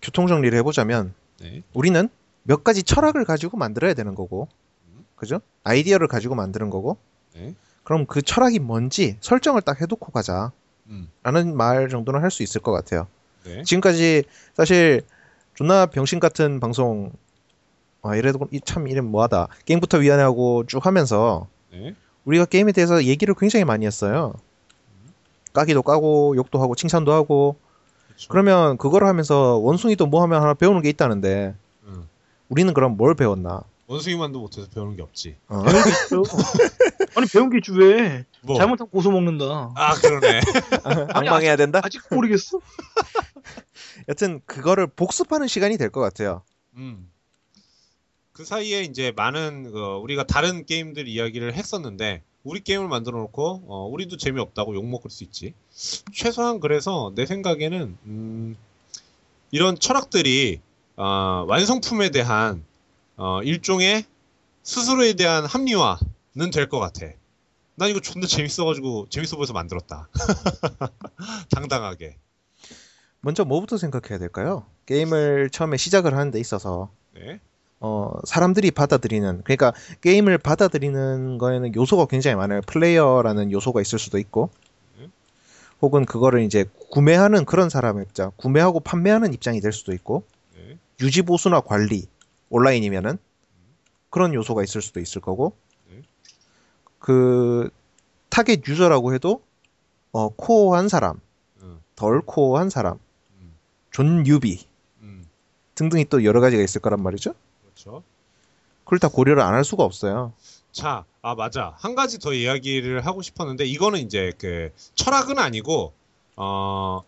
교통 정리를 해보자면 네. 우리는 몇 가지 철학을 가지고 만들어야 되는 거고, 음. 그죠? 아이디어를 가지고 만드는 거고, 네. 그럼 그 철학이 뭔지 설정을 딱 해놓고 가자. 음. 라는 말 정도는 할 수 있을 것 같아요. 네. 지금까지 사실 존나 병신 같은 방송, 아, 이래도 이- 참 이름 뭐하다. 게임부터 위안하고 쭉 하면서 네. 우리가 게임에 대해서 얘기를 굉장히 많이 했어요. 까기도 까고 욕도 하고 칭찬도 하고 그렇죠. 그러면 그걸 하면서 원숭이도 뭐 하면 하나 배우는 게 있다는데 음. 우리는 그럼 뭘 배웠나? 원숭이만도 못해서 배우는 게 없지. 어. 아니 배운 게 있지 왜? 뭐? 잘못하면 고소 먹는다. 아 그러네. 앙방해야 된다? 아직 모르겠어? 여튼 그거를 복습하는 시간이 될 것 같아요. 음. 그 사이에 이제 많은 그 우리가 다른 게임들 이야기를 했었는데 우리 게임을 만들어 놓고 어, 우리도 재미없다고 욕 먹을 수 있지. 최소한 그래서 내 생각에는 음, 이런 철학들이 어, 완성품에 대한 어, 일종의 스스로에 대한 합리화는 될 것 같아. 난 이거 존나 재밌어가지고 재밌어 보여서 만들었다. 당당하게. 먼저 뭐부터 생각해야 될까요? 게임을 처음에 시작을 하는 데 있어서 네. 어, 사람들이 받아들이는 그러니까 게임을 받아들이는 거에는 요소가 굉장히 많아요. 플레이어라는 요소가 있을 수도 있고 음. 혹은 그거를 이제 구매하는 그런 사람의 입장, 구매하고 판매하는 입장이 될 수도 있고 네. 유지 보수나 관리 온라인이면은 그런 요소가 있을 수도 있을 거고 네. 그 타겟 user라고 해도 어, core한 사람, 음, 덜 core한 사람, 음, 존 newbie 음. 등등이 또 여러 가지가 있을 거란 말이죠. 그렇죠. 그걸 다 고려를 안 할 수가 없어요. 자, 아 맞아. 한 가지 더 이야기를 하고 싶었는데 이거는 이제 그 철학은 아니고 어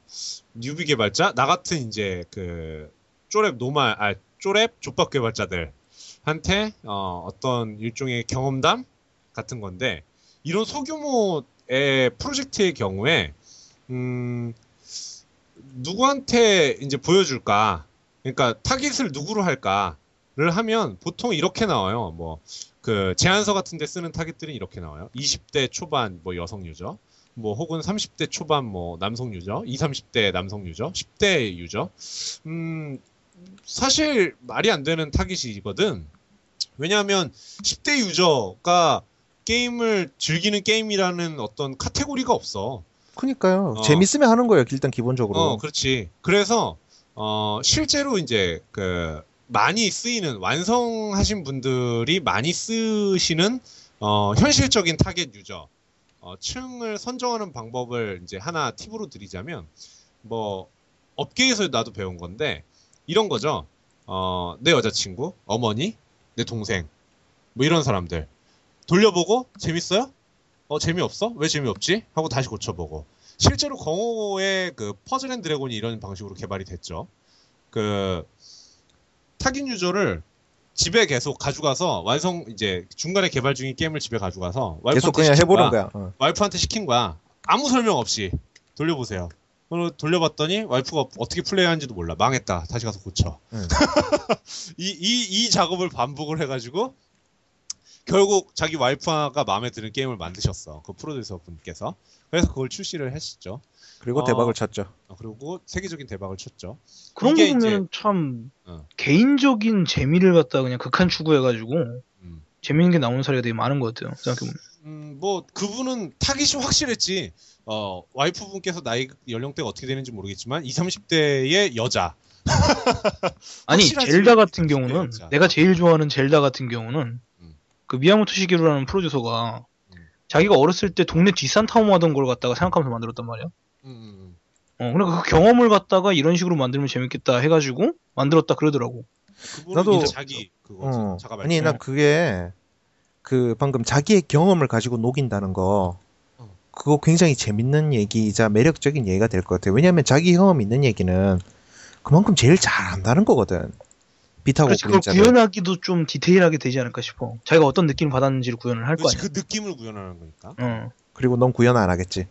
뉴비 개발자 나 같은 이제 그 쪼랩 노말 아 쪼랩 족밥 개발자들한테 어 어떤 일종의 경험담 같은 건데 이런 소규모의 프로젝트의 경우에 음, 누구한테 이제 보여줄까? 그러니까 타깃을 누구로 할까 를 하면 보통 이렇게 나와요. 뭐 그 제안서 같은 데 쓰는 타깃들은 이렇게 나와요. 20대 초반 뭐 여성 유저, 뭐 혹은 30대 초반 뭐 남성 유저, 20, 30대 남성 유저, 10대 유저. 음, 사실 말이 안 되는 타깃이거든. 왜냐하면 10대 유저가 게임을 즐기는 게임이라는 어떤 카테고리가 없어. 그니까요. 어. 재밌으면 하는 거예요, 일단 기본적으로. 어, 그렇지. 그래서 어, 실제로 이제 그 많이 쓰이는 완성하신 분들이 많이 쓰시는 어, 현실적인 타겟 user 어, 층을 선정하는 방법을 이제 하나 팁으로 드리자면 뭐 업계에서 나도 배운 건데 이런 거죠. 어, 내 여자친구, 어머니, 내 동생 뭐 이런 사람들 돌려보고 재밌어요? 어 재미없어? 왜 재미없지? 하고 다시 고쳐보고 실제로 겅호의 그 퍼즐 앤 드래곤이 이런 방식으로 개발이 됐죠. 그 타깃 유저를 집에 계속 가져가서 완성 이제 중간에 개발 중인 게임을 집에 가져가서 계속 그냥 해보는 거야. 어. 와이프한테 시킨 거야. 아무 설명 없이 돌려보세요. 돌려봤더니 와이프가 어떻게 플레이하는지도 몰라. 망했다. 다시 가서 고쳐. 응. 이, 이, 이 작업을 반복을 해가지고 결국 자기 와이프가 마음에 드는 게임을 만드셨어. 그 프로듀서 분께서. 그래서 그걸 출시를 했었죠. 그리고 어. 대박을 쳤죠. 어, 그리고 세계적인 대박을 쳤죠. 그런 거 이제- 보면 참 어. 개인적인 재미를 갖다 그냥 극한 추구해가지고 음. 재밌는 게 나오는 사례가 되게 많은 것 같아요. 생각해보면. 음, 뭐 그분은 타깃이 확실했지. 어, 와이프분께서 나이 연령대가 어떻게 되는지 모르겠지만 20, 30대의 여자. 아니. 젤다 같은 경우는 진짜. 내가 제일 좋아하는 젤다 같은 경우는 음. 그 미야모토 시게루라는 프로듀서가 음. 자기가 어렸을 때 동네 뒷산타움 하던 걸 갖다가 생각하면서 만들었단 말이야. 음, 음, 어, 그러니까 그 경험을 갖다가 이런 식으로 만들면 재밌겠다 해가지고 만들었다 그러더라고. 음. 나도- 자기 그거지. 어. 자가 아니. 나 그게 그 방금 자기의 경험을 가지고 녹인다는 거 어. 그거 굉장히 재밌는 얘기이자 매력적인 얘기가 될 것 같아요. 왜냐하면 자기 경험 있는 얘기는 그만큼 제일 잘 안다는 거거든. 그렇지 그걸. 구현하기도 좀 디테일하게 되지 않을까 싶어. 자기가 어떤 느낌을 받았는지를 구현을 할 거 아니야. 그 느낌을 구현하는 거니까. 어. 그리고 넌 구현 안 하겠지.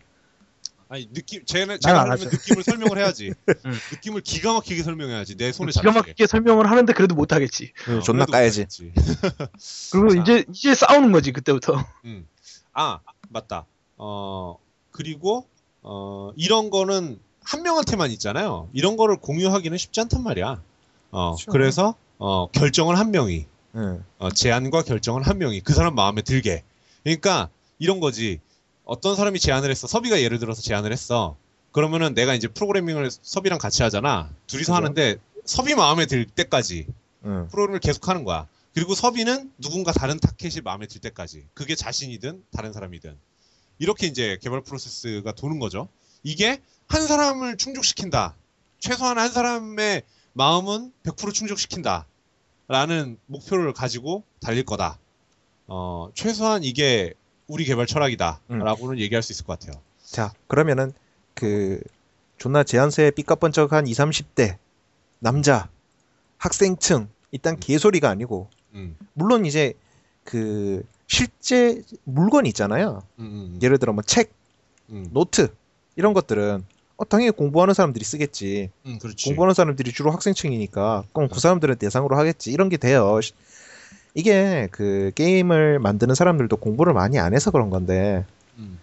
아니 느낌 제가 안 제가 하죠. 느낌을 설명을 해야지. 응. 느낌을 기가 막히게 설명해야지 내 손에 기가. 막히게 설명을 하는데 그래도 못 하겠지. 그 존나 그래도 까야지. 그리고 자. 이제 이제 싸우는 거지 그때부터. 음. 아 맞다. 어 그리고 어 이런 거는 한 명한테만 있잖아요. 이런 거를 공유하기는 쉽지 않단 말이야. 어 그렇죠. 그래서 어 결정을 한 명이 응. 어, 제안과 결정을 한 명이 그 사람 마음에 들게. 그러니까 이런 거지. 어떤 사람이 제안을 했어. 섭이가 예를 들어서 제안을 했어. 그러면은 내가 이제 프로그래밍을 섭이랑 같이 하잖아. 둘이서 그죠. 하는데 섭이 마음에 들 때까지 응. 프로그램을 계속 하는 거야. 그리고 섭이는 누군가 다른 타켓이 마음에 들 때까지. 그게 자신이든 다른 사람이든. 이렇게 이제 개발 프로세스가 도는 거죠. 이게 한 사람을 충족시킨다. 최소한 한 사람의 마음은 100% 충족시킨다. 라는 목표를 가지고 달릴 거다. 어, 최소한 이게 우리 개발 철학이다. 음. 라고는 얘기할 수 있을 것 같아요. 자, 그러면은 그 존나 제안서에 삐까번쩍한 20, 30대 남자 학생층 일단 음. 개소리가 아니고 음, 물론 이제 그 실제 물건 있잖아요. 음, 음, 예를 들어 뭐 책, 음, 노트 이런 것들은 어, 당연히 공부하는 사람들이 쓰겠지. 음. 공부하는 사람들이 주로 학생층이니까 그럼 그 사람들은 대상으로 하겠지. 이런 게 돼요. 시- 이게 그 게임을 만드는 사람들도 공부를 많이 안 해서 그런 건데 음,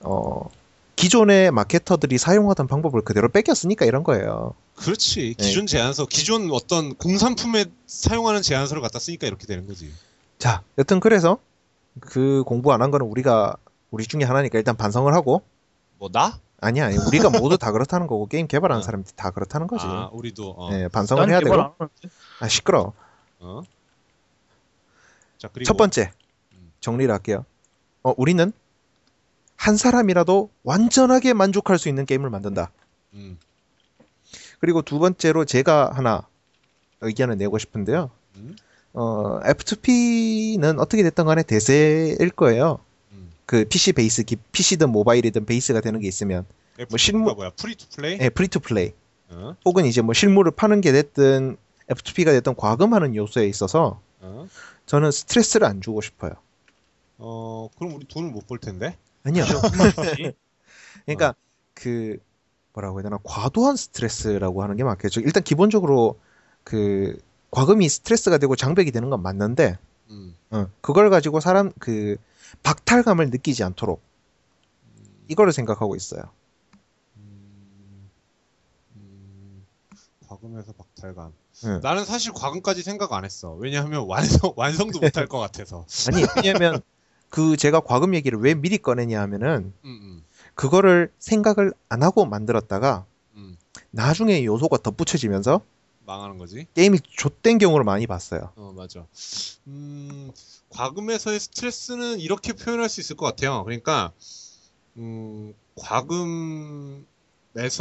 어 기존의 마케터들이 사용하던 방법을 그대로 베꼈으니까 이런 거예요. 그렇지. 네. 기존 제안서, 기존 어떤 공산품에 사용하는 제안서를 갖다 쓰니까 이렇게 되는 거지. 자, 여튼 그래서 그 공부 안 한 거는 우리가 우리 중에 하나니까 일단 반성을 하고 뭐 나? 아니야, 아니, 우리가 모두 다 그렇다는 거고 게임 개발하는 어. 사람들이 다 그렇다는 거지. 아, 우리도 어. 예, 반성을 난 해야 되고. 아, 시끄러. 어? 자, 그리고 첫 번째 음. 정리를 할게요. 어, 우리는 한 사람이라도 완전하게 만족할 수 있는 게임을 만든다. 음, 그리고 두 번째로 제가 하나 의견을 내고 싶은데요. 음, 어, F2P는 어떻게 됐든 간에 대세일 거예요. 음. 그 PC 베이스, 기- PC든 모바일이든 베이스가 되는 게 있으면. F2P가 실무- 뭐야? Free to play? 예, free to play. 어? 혹은 이제 뭐 실물을 파는 게 됐든 F2P가 됐든 과금하는 요소에 있어서 어? 저는 스트레스를 안 주고 싶어요. 어, 그럼 우리 돈을 못 벌 텐데? 아니요. 그렇지. 그러니까 그 뭐라고 해야 되나 과도한 스트레스라고 하는 게 맞겠죠. 일단 기본적으로 그 과금이 스트레스가 되고 장벽이 되는 건 맞는데 음. 어, 그걸 가지고 사람 그 박탈감을 느끼지 않도록 이거를 생각하고 있어요. 음, 음, 과금에서 박탈감. 응. 나는 사실 과금까지 생각 안 했어. 왜냐하면 완성, 완성도 못할 것 같아서. 아니 왜냐면 그 제가 과금 얘기를 왜 미리 꺼내냐 하면은 음, 음, 그거를 생각을 안 하고 만들었다가 음. 나중에 요소가 덧붙여지면서 망하는 거지. 게임이 좆된 경우를 많이 봤어요. 어, 맞아. 음, 과금에서의 스트레스는 이렇게 표현할 수 있을 것 같아요. 그러니까, 음, 과금에서,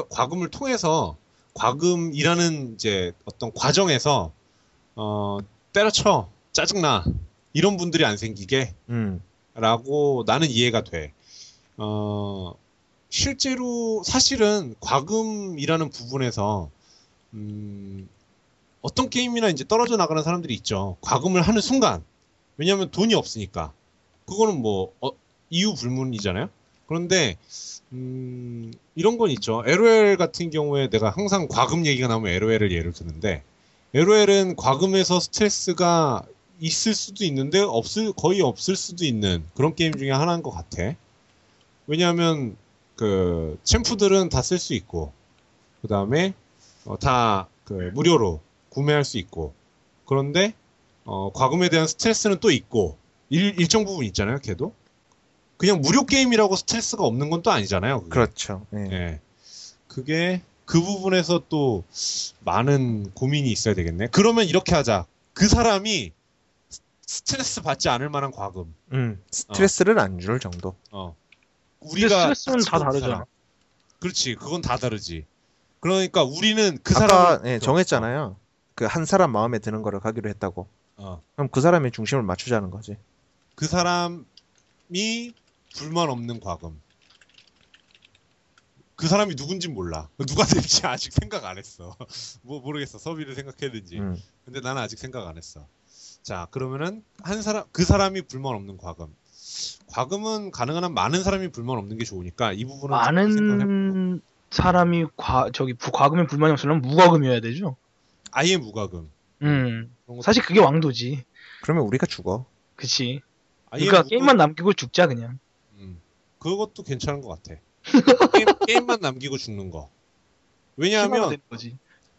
과금을 통해서, 과금이라는 이제 어떤 과정에서, 어, 때려쳐, 짜증나, 이런 분들이 안 생기게, 음, 라고 나는 이해가 돼. 어, 실제로 사실은 과금이라는 부분에서, 음, 어떤 게임이나 이제 떨어져 나가는 사람들이 있죠. 과금을 하는 순간. 왜냐하면 돈이 없으니까. 그거는 뭐, 어, 이유 불문이잖아요. 그런데, 음, 이런 건 있죠. LOL 같은 경우에 내가 항상 과금 얘기가 나오면 LOL을 예를 드는데, LOL은 과금에서 스트레스가 있을 수도 있는데, 없을, 거의 없을 수도 있는 그런 게임 중에 하나인 것 같아. 왜냐하면, 그, 챔프들은 다 쓸 수 있고, 그 다음에, 어, 다, 그, 무료로 구매할 수 있고, 그런데, 어, 과금에 대한 스트레스는 또 있고, 일, 일정 부분 있잖아요, 걔도. 그냥 무료 게임이라고 스트레스가 없는 건 또 아니잖아요. 그게. 그렇죠. 예. 예. 그게 그 부분에서 또 많은 고민이 있어야 되겠네. 그러면 이렇게 하자. 그 사람이 스- 스트레스 받지 않을 만한 과금. 음, 스트레스를 안줄 정도. 어. 근데 우리가 스트레스는 다 다르잖아. 사람. 그렇지. 그건 다 다르지. 그러니까 우리는 그 사람을 예, 정했잖아요. 그 한 사람 마음에 드는 거를 가기로 했다고. 어. 그럼 그 사람의 중심을 맞추자는 거지. 그 사람이 불만 없는 과금. 그 사람이 누군진 몰라. 누가 될지 아직 생각 안 했어. 뭐 모르겠어. 서비를 생각했는지. 음. 근데 나는 아직 생각 안 했어. 자, 그러면은 한 사람 그 사람이 불만 없는 과금. 과금은 가능한 한 많은 사람이 불만 없는 게 좋으니까 이 부분은. 많은 사람이 과 저기 부, 과금에 불만이 없으려면 무과금이어야 되죠. 아예 무과금. 음. 사실 그게 왕도지. 그러면 우리가 죽어. 그치. 그러니까 무과- 게임만 남기고 죽자 그냥. 음, 그것도 괜찮은 것 같아. 게임, 게임 만 남기고 죽는 거. 왜냐하면.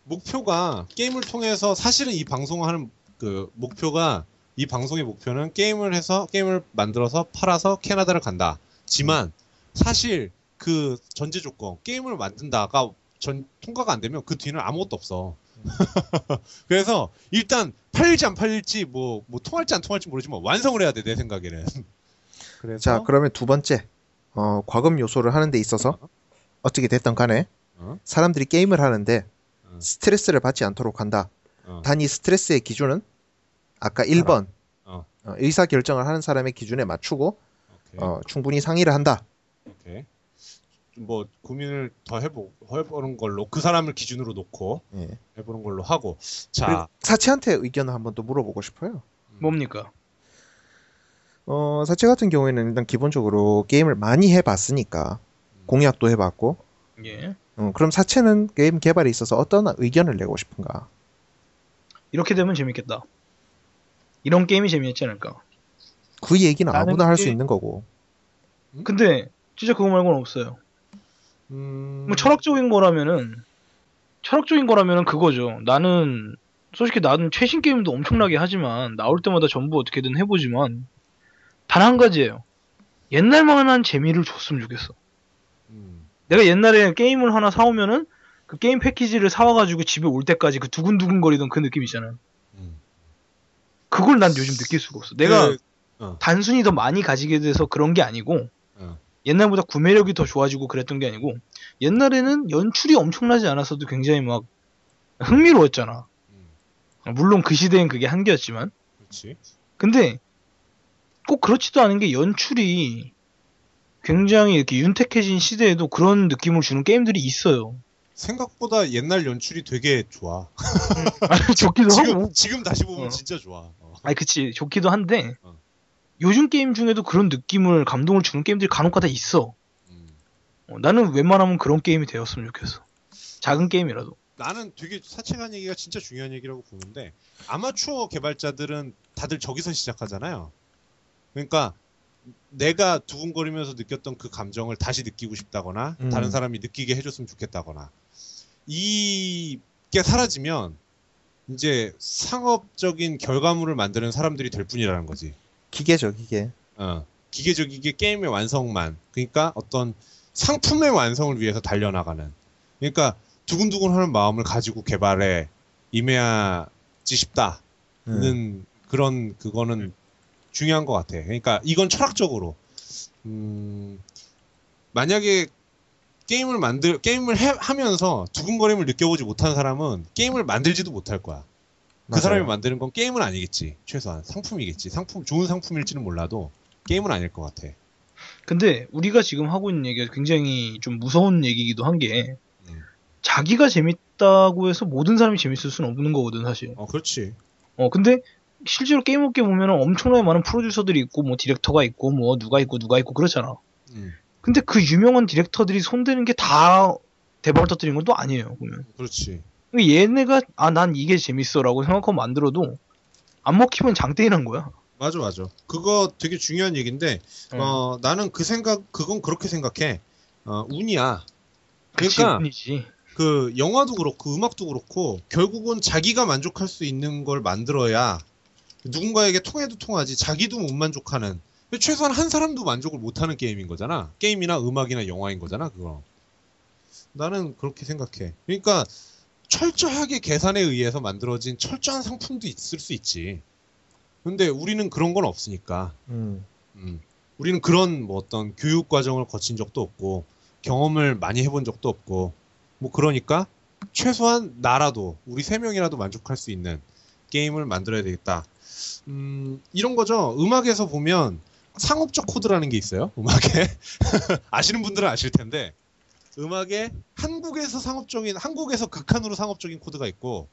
목표가 게임을 통해서 사실은 이 방송을 하는 그 목표가 이 방송의 목표는 게임을 해서 게임을 만들어서 팔아서 캐나다를 간다. 지만 사실 그 전제 조건 게임을 만든다가 전 통과가 안 되면 그 뒤는 아무것도 없어. 그래서 일단 팔릴지 안 팔릴지 뭐 뭐 통할지 안 통할지 모르지만 완성을 해야 돼 내 생각에는. 그래서 자, 그러면 두 번째. 어, 과금 요소를 하는 데 있어서 어떻게 됐든 간에 어? 사람들이 게임을 하는데 어. 스트레스를 받지 않도록 한다. 어. 단이 스트레스의 기준은 아까 1번 어. 의사 결정을 하는 사람의 기준에 맞추고. 어, 충분히 상의를 한다. 오케이. 뭐 고민을 더 해보 해보는 걸로 그 사람을 기준으로 놓고 예. 해보는 걸로 하고 자 사치한테 의견을 한번 또 물어보고 싶어요. 뭡니까? 어, 사치 같은 경우에는 일단 기본적으로 게임을 많이 해봤으니까 공약도 해봤고 예. 어, 그럼 사채는 게임 개발에 있어서 어떤 의견을 내고 싶은가? 이렇게 되면 재밌겠다. 이런 게임이 재미있지 않을까. 그 얘기는 아무나 할 수 있는 거고. 근데 진짜 그거 말고는 없어요. 음, 뭐 철학적인 거라면은 철학적인 거라면은 그거죠. 나는 솔직히 나는 최신 게임도 엄청나게 하지만 나올 때마다 전부 어떻게든 해보지만 단 한 가지예요. 옛날만한 재미를 줬으면 좋겠어. 음, 내가 옛날에 게임을 하나 사오면은 그 게임 패키지를 사와가지고 집에 올 때까지 그 두근두근 거리던 그 느낌 있잖아. 음. 그걸 난 요즘 느낄 수가 없어. 내가 그, 어. 단순히 더 많이 가지게 돼서 그런 게 아니고 어. 옛날보다 구매력이 더 좋아지고 그랬던 게 아니고 옛날에는 연출이 엄청나지 않았어도 굉장히 막 흥미로웠잖아. 음, 물론 그 시대엔 그게 한계였지만 그렇지. 근데 꼭 그렇지도 않은 게 연출이 굉장히 이렇게 윤택해진 시대에도 그런 느낌을 주는 게임들이 있어요. 생각보다 옛날 연출이 되게 좋아. 아니, 좋기도 지금 하고. 지금 다시 보면 어. 진짜 좋아. 어. 아니 그치 좋기도 한데 어. 요즘 게임 중에도 그런 느낌을 감동을 주는 게임들이 간혹가다 있어. 음. 어, 나는 웬만하면 그런 게임이 되었으면 좋겠어. 작은 게임이라도. 나는 되게 사채간 얘기가 진짜 중요한 얘기라고 보는데 아마추어 개발자들은 다들 저기서 시작하잖아요. 그러니까 내가 두근거리면서 느꼈던 그 감정을 다시 느끼고 싶다거나 음. 다른 사람이 느끼게 해줬으면 좋겠다거나 이게 사라지면 이제 상업적인 결과물을 만드는 사람들이 될 뿐이라는 거지. 기계죠, 기계. 어, 기계적이게 게임의 완성만 그러니까 어떤 상품의 완성을 위해서 달려나가는 그러니까 두근두근하는 마음을 가지고 개발에 임해야지 싶다는 음. 그런 그거는 중요한 것 같아. 그러니까 이건 철학적으로 음, 만약에 게임을 만들 게임을 해- 하면서 두근거림을 느껴보지 못한 사람은 게임을 만들지도 못할 거야. 그 맞아요. 사람이 만드는 건 게임은 아니겠지. 최소한 상품이겠지. 상품 좋은 상품일지는 몰라도 게임은 아닐 것 같아. 근데 우리가 지금 하고 있는 얘기가 굉장히 좀 무서운 얘기이기도 한게 음. 자기가 재밌다고 해서 모든 사람이 재밌을 수는 없는 거거든 사실. 어 그렇지. 어 근데 실제로 게임 업계 보면 엄청나게 많은 프로듀서들이 있고 뭐 디렉터가 있고 뭐 누가 있고 누가 있고 그렇잖아. 음, 근데 그 유명한 디렉터들이 손대는 게 다 대박을 터뜨린 건 또 아니에요. 보면 그렇지. 그러니까 얘네가 아 난 이게 재밌어라고 생각하고 만들어도 안 먹히면 장땡이란 거야. 맞아 맞아. 그거 되게 중요한 얘기인데 어. 어 나는 그 생각 그건 그렇게 생각해. 어 운이야. 그치, 그러니까 운이지. 그 영화도 그렇고 음악도 그렇고 결국은 자기가 만족할 수 있는 걸 만들어야 누군가에게 통해도 통하지 자기도 못 만족하는 최소한 한 사람도 만족을 못하는 게임인 거잖아 게임이나 음악이나 영화인 거잖아 그거 나는 그렇게 생각해 그러니까 철저하게 계산에 의해서 만들어진 철저한 상품도 있을 수 있지 근데 우리는 그런 건 없으니까 음. 음. 우리는 그런 뭐 어떤 교육 과정을 거친 적도 없고 경험을 많이 해본 적도 없고 뭐 그러니까 최소한 나라도 우리 세 명이라도 만족할 수 있는 게임을 만들어야 되겠다. 음, 이런 거죠. 음악에서 보면 상업적 코드라는 게 있어요. 음악에 아시는 분들은 아실 텐데 음악에 한국에서 상업적인 한국에서 극한으로 상업적인 코드가 있고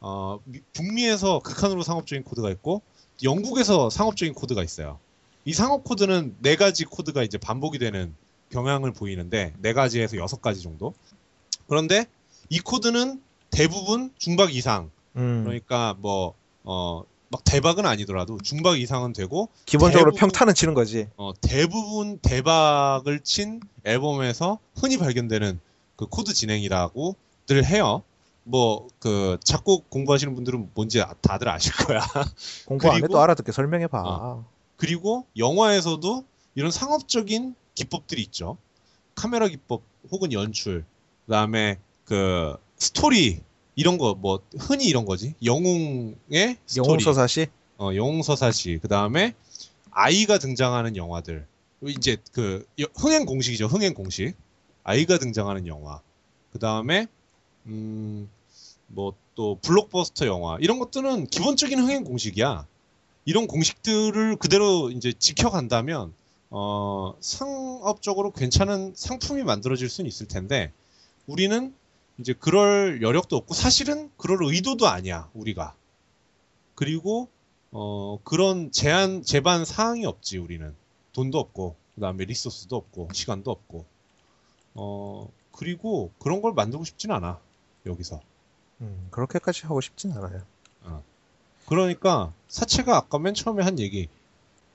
어, 미- 북미에서 극한으로 상업적인 코드가 있고 영국에서 상업적인 코드가 있어요. 이 상업 코드는 네 가지 코드가 이제 반복이 되는 경향을 보이는데 네 가지에서 여섯 가지 정도. 그런데 이 코드는 대부분 중박 이상. 음. 그러니까 뭐 어 막 대박은 아니더라도 중박 이상은 되고 기본적으로 대부분- 평타는 치는 거지. 어, 대부분 대박을 친 앨범에서 흔히 발견되는 그 코드 진행이라고들 해요. 뭐 그 작곡 공부하시는 분들은 뭔지 아- 다들 아실 거야. 공부 안 그리고- 해도 알아듣게 설명해 봐. 어. 그리고 영화에서도 이런 상업적인 기법들이 있죠. 카메라 기법 혹은 연출, 그다음에 그 스토리 이런 거 뭐 흔히 이런 거지. 영웅의 스토리, 영웅서사시. 어, 영웅 서사시, 그 다음에 아이가 등장하는 영화들. 이제 그 여- 흥행 공식이죠. 흥행 공식. 아이가 등장하는 영화. 그 다음에 음 뭐 또 블록버스터 영화 이런 것들은 기본적인 흥행 공식이야. 이런 공식들을 그대로 이제 지켜간다면 어, 상업적으로 괜찮은 상품이 만들어질 수는 있을 텐데 우리는 이제 그럴 여력도 없고 사실은 그럴 의도도 아니야 우리가. 그리고 어, 그런 제한 제반 사항이 없지 우리는. 돈도 없고 그다음에 리소스도 없고 시간도 없고. 어 그리고 그런 걸 만들고 싶진 않아 여기서. 음, 그렇게까지 하고 싶진 않아요. 그러니까 사채가 아까 맨 처음에 한 얘기.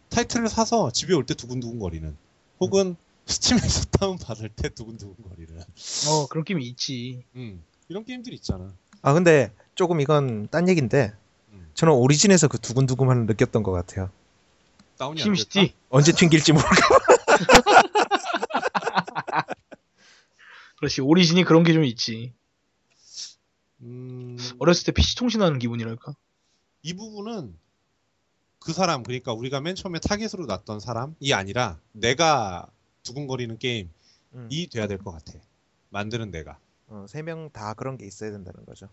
타이틀을 사서 집에 올 때 두근두근 거리는. 혹은 스팀에서 다운 받을 때 두근두근 거리는 어 그런 게임이 있지. 음, 이런 게임들이 있잖아 아 근데 조금 이건 딴 얘기인데 음. 저는 오리진에서 그 두근두근함을 느꼈던 것 같아요. 다운이 안 심시티. 됐다? 언제 튕길지 모르고. 그렇지 오리진이 그런 게 좀 있지. 음, 어렸을 때 PC 통신하는 기분이랄까. 이 부분은 그 사람 그러니까 우리가 맨 처음에 타겟으로 놨던 사람이 아니라 내가 두근거리는 게임이 음. 돼야 될 것 같아 만드는 내가 어, 세 명 다 그런 게 있어야 된다는 거죠.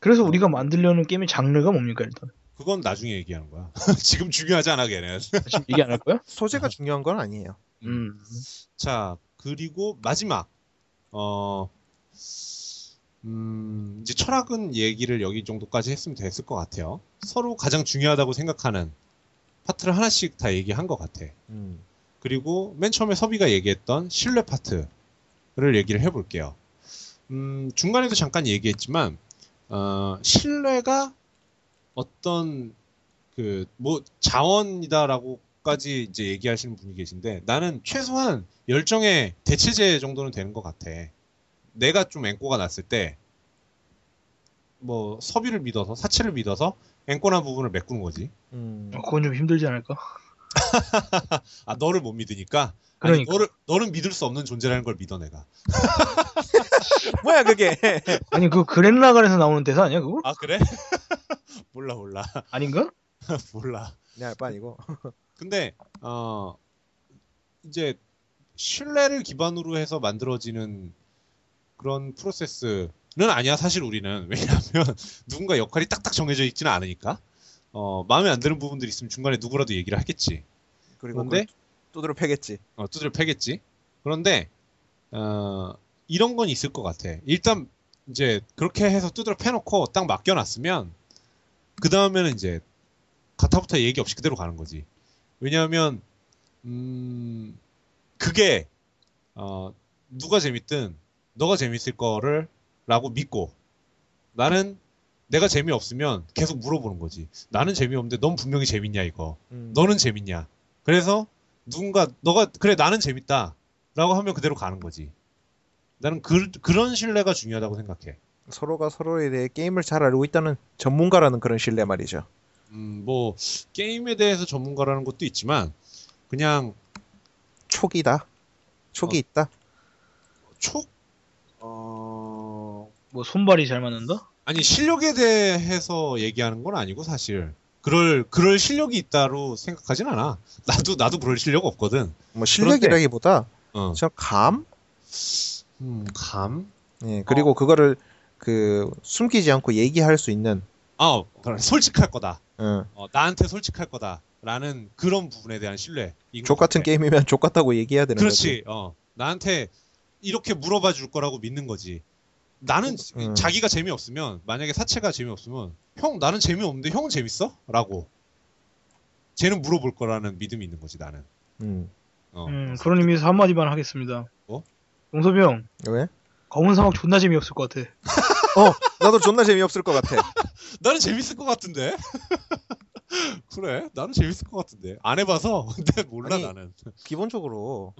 그래서 우리가 만들려는 게임의 장르가 뭡니까 일단? 그건 나중에 얘기하는 거야 지금 중요하지 않아 걔는 지금 얘기 안 할 거야? 소재가 중요한 건 아니에요. 음. 자, 그리고 마지막, 어, 음, 이제 철학은 얘기를 여기 정도까지 했으면 됐을 것 같아요. 서로 가장 중요하다고 생각하는 파트를 하나씩 다 얘기한 것 같아. 음. 그리고 맨 처음에 섭이가 얘기했던 신뢰 파트를 얘기를 해볼게요. 음, 중간에도 잠깐 얘기했지만 어, 신뢰가 어떤 그 뭐 자원이다라고까지 이제 얘기하시는 분이 계신데 나는 최소한 열정의 대체제 정도는 되는 것 같아. 내가 좀 앵꼬가 났을 때뭐 섭이를 믿어서 사체를 믿어서 앵꼬난 부분을 메꾸는 거지. 음. 어, 그건 좀 힘들지 않을까? 아 너를 못 믿으니까. 아니, 그러니까. 너를 너는 믿을 수 없는 존재라는 걸 믿어 내가. 뭐야 그게? 아니 그 그랜라간에서 나오는 대사 아니야 그거? 아 그래? 몰라 몰라 아닌가? 몰라. 내알바 아니고. 근데 어 이제 신뢰를 기반으로 해서 만들어지는 그런 프로세스는 아니야 사실 우리는 왜냐하면 누군가 역할이 딱딱 정해져 있지는 않으니까 어 마음에 안 드는 부분들이 있으면 중간에 누구라도 얘기를 하겠지. 그리고 그런데 두드려 패겠지. 어, 두드려 패겠지. 그런데 어, 이런 건 있을 것 같아. 일단 이제 그렇게 해서 두드려 패놓고 딱 맡겨놨으면 그 다음에는 이제 가타부터 얘기 없이 그대로 가는 거지. 왜냐하면 음 그게 어, 누가 재밌든 너가 재밌을 거를 라고 믿고 나는 내가 재미없으면 계속 물어보는 거지. 나는 재미없는데 넌 분명히 재밌냐 이거. 음. 너는 재밌냐? 그래서 누군가 너가 그래 나는 재밌다라고 하면 그대로 가는 거지. 나는 그, 그런 신뢰가 중요하다고 생각해. 서로가 서로에 대해 게임을 잘 알고 있다는 전문가라는 그런 신뢰 말이죠. 음, 뭐 게임에 대해서 전문가라는 것도 있지만 그냥 촉이다. 촉이 어. 있다. 촉 어, 뭐 손발이 잘 맞는다? 아니 실력에 대해서 얘기하는 건 아니고 사실 그럴 그럴 실력이 있다로 생각하진 않아. 나도 나도 그럴 실력 없거든. 뭐 실력이라기보다 어. 저 감. 음, 감. 예, 그리고 그거를 그 숨기지 않고 얘기할 수 있는. 아, 그래. 솔직할 거다. 어, 어, 나한테 솔직할 거다 라는 그런 부분에 대한 신뢰. 족 같은 게임이면 족 같다고 얘기해야 되는 그렇지. 거지. 어, 나한테 이렇게 물어봐 줄 거라고 믿는 거지. 나는 음. 자기가 재미없으면 만약에 사체가 재미없으면 형 나는 재미없는데 형은 재밌어? 라고 쟤는 물어볼 거라는 믿음이 있는 거지 나는. 음. 어. 음, 그런 의미에서 한마디만 하겠습니다. 뭐? 용섭이 형, 왜? 검은 사막 존나 재미없을 것 같아. 어, 나도 존나 재미없을 것 같아. 나는 재밌을 것 같은데. 그래, 나는 재밌을 것 같은데. 안 해봐서 근데 몰라 아니, 나는. 기본적으로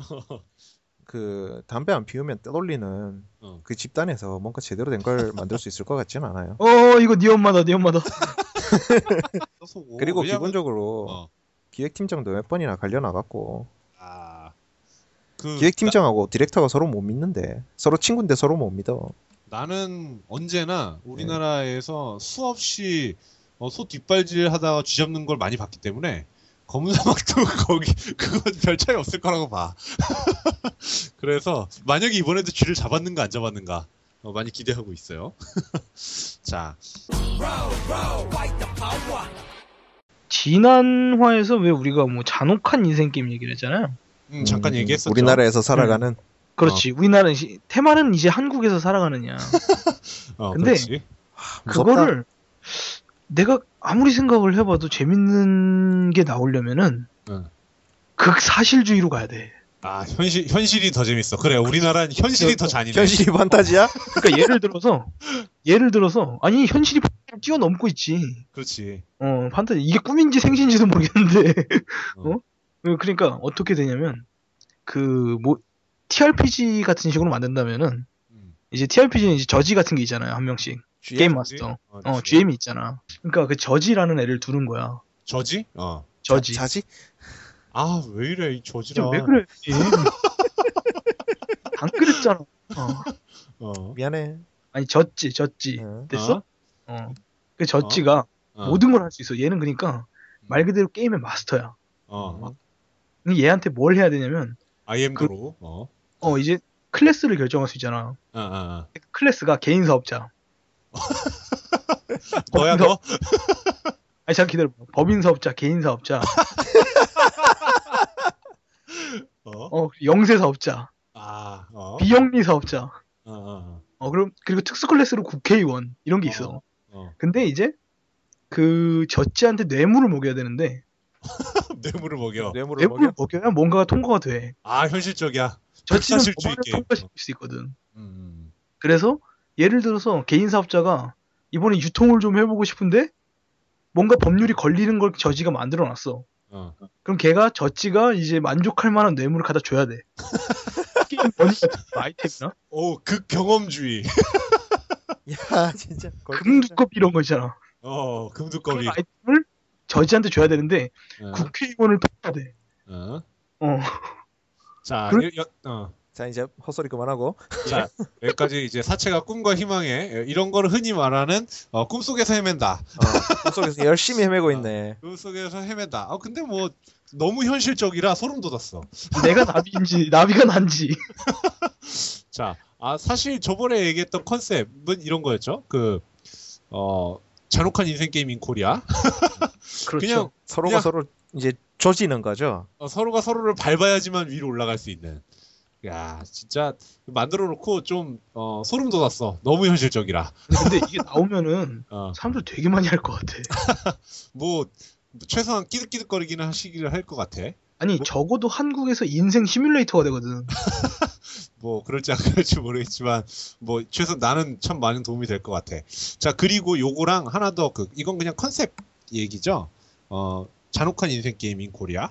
그 담배 안 피우면 떠돌리는 어. 그 집단에서 뭔가 제대로 된 걸 만들 수 있을 것 같지는 않아요. 어, 이거 네 엄마다, 네 엄마다. 그리고 왜냐면- 기본적으로 어. 기획팀장도 몇 번이나 갈려 나갔고 아, 그 기획팀장하고 디렉터가 서로 못 믿는데 서로 친구인데 서로 못 믿어. 나는 언제나 우리나라에서 수없이 어, 소 뒷발질 하다가 쥐 잡는 걸 많이 봤기 때문에 검은 사막도 거기 그건 별 차이 없을 거라고 봐. 그래서 만약에 이번에도 쥐를 잡았는가 안 잡았는가 어, 많이 기대하고 있어요. 자, 지난화에서 왜 우리가 뭐 잔혹한 인생 게임 얘기를 했잖아요. 음, 잠깐 음, 얘기했었죠. 우리나라에서 살아가는 그렇지. 우리나라는 시- 테마는 이제 한국에서 살아가느냐. 어, 근데 그렇지. 무섭다. 그거를 내가 아무리 생각을 해봐도 재밌는 게 나오려면은 응. 극사실주의로 가야 돼. 아 현실 현실이 더 재밌어. 그래, 우리나라는 현실이 더 잔인해. 현실이 판타지야? 그러니까 예를 들어서 예를 들어서 아니 현실이 뛰어넘고 있지. 그렇지. 어 판타지 이게 꿈인지 생신지도 모르겠는데. 어. 어? 그러니까 어떻게 되냐면 그 뭐 TRPG 같은 식으로 만든다면은 음. 이제 TRPG는 이제 저지 같은 게 있잖아요 한 명씩 게임 마스터. 어, 어 GM. GM이 있잖아. 그러니까 그 저지라는 애를 두는 거야. 저지? 어. 저지. 자 지? 아, 왜 이래, 이 저지라. 왜 그래? 안 그랬잖아. 어. 어. 미안해. 아니 졌지 졌지. 어. 됐어? 어. 그 졌지가 어. 모든 걸 할 수 있어. 얘는 그러니까 말 그대로 게임의 마스터야. 어. 근데 얘한테 뭘 해야 되냐면 IM도로. 어. 어 이제 클래스를 결정할 수 있잖아. 아, 아, 아. 클래스가 개인 사업자. 너야, 법인 너? 아니 잠깐 기다려. 법인 사업자, 개인 사업자, 어? 어 영세 사업자, 아, 어. 비영리 사업자. 어, 어, 어 그럼 그리고 특수 클래스로 국회의원 이런 게 있어. 어. 근데 이제 그 젖지한테 뇌물을 먹여야 되는데 뇌물을 먹여. 뇌물을 뇌물 먹여. 먹여 야 뭔가가 통과가 돼. 아 현실적이야. 불사실주의 법안을. 통과시킬 수 있거든. 음. 그래서 예를 들어서 개인 사업자가 이번에 유통을 좀 해보고 싶은데 뭔가 법률이 걸리는 걸 저지가 만들어놨어. 어. 그럼 걔가 저지가 이제 만족할 만한 뇌물을 갖다 줘야 돼. 거, 아이템이나 오, 극 경험주의. 야 진짜. 금두껍 이런 거 있잖아. 어, 그런 금두꺼비. 아이템을 저지한테 줘야 되는데 어. 국회의원을 뽑아야 돼. 어. 어. 자, 그- 여- 여- 어. 자 이제 헛소리 그만하고. 자, 여기까지 이제 사체가 꿈과 희망에 이런 거를 흔히 말하는 어, 꿈속에서 헤맨다. 어, 꿈속에서 열심히 헤매고 있네. 꿈속에서 헤맨다. 아, 근데 뭐 너무 현실적이라 소름 돋았어. 내가 나비인지 나비가 난지. 자, 아 사실 저번에 얘기했던 컨셉은 이런 거였죠. 그 어, 잔혹한 인생 게임인 코리아. 그렇죠. 그냥 서로가 그냥- 서로 이제 조지는 거죠. 어, 서로가 서로를 밟아야지만 위로 올라갈 수 있는. 야, 진짜 만들어 놓고 좀 어, 소름 돋았어. 너무 현실적이라. 근데 이게 나오면은 어, 사람들 되게 많이 할 것 같아. 뭐 최소한 끼득끼득거리기는 하시기를 할 것 같아. 아니 뭐- 적어도 한국에서 인생 시뮬레이터가 되거든. 뭐 그럴지 안 그럴지 모르겠지만 뭐 최소 나는 참 많은 도움이 될 것 같아. 자 그리고 요거랑 하나 더 그 이건 그냥 컨셉 얘기죠. 어 잔혹한 인생 게임인 코리아.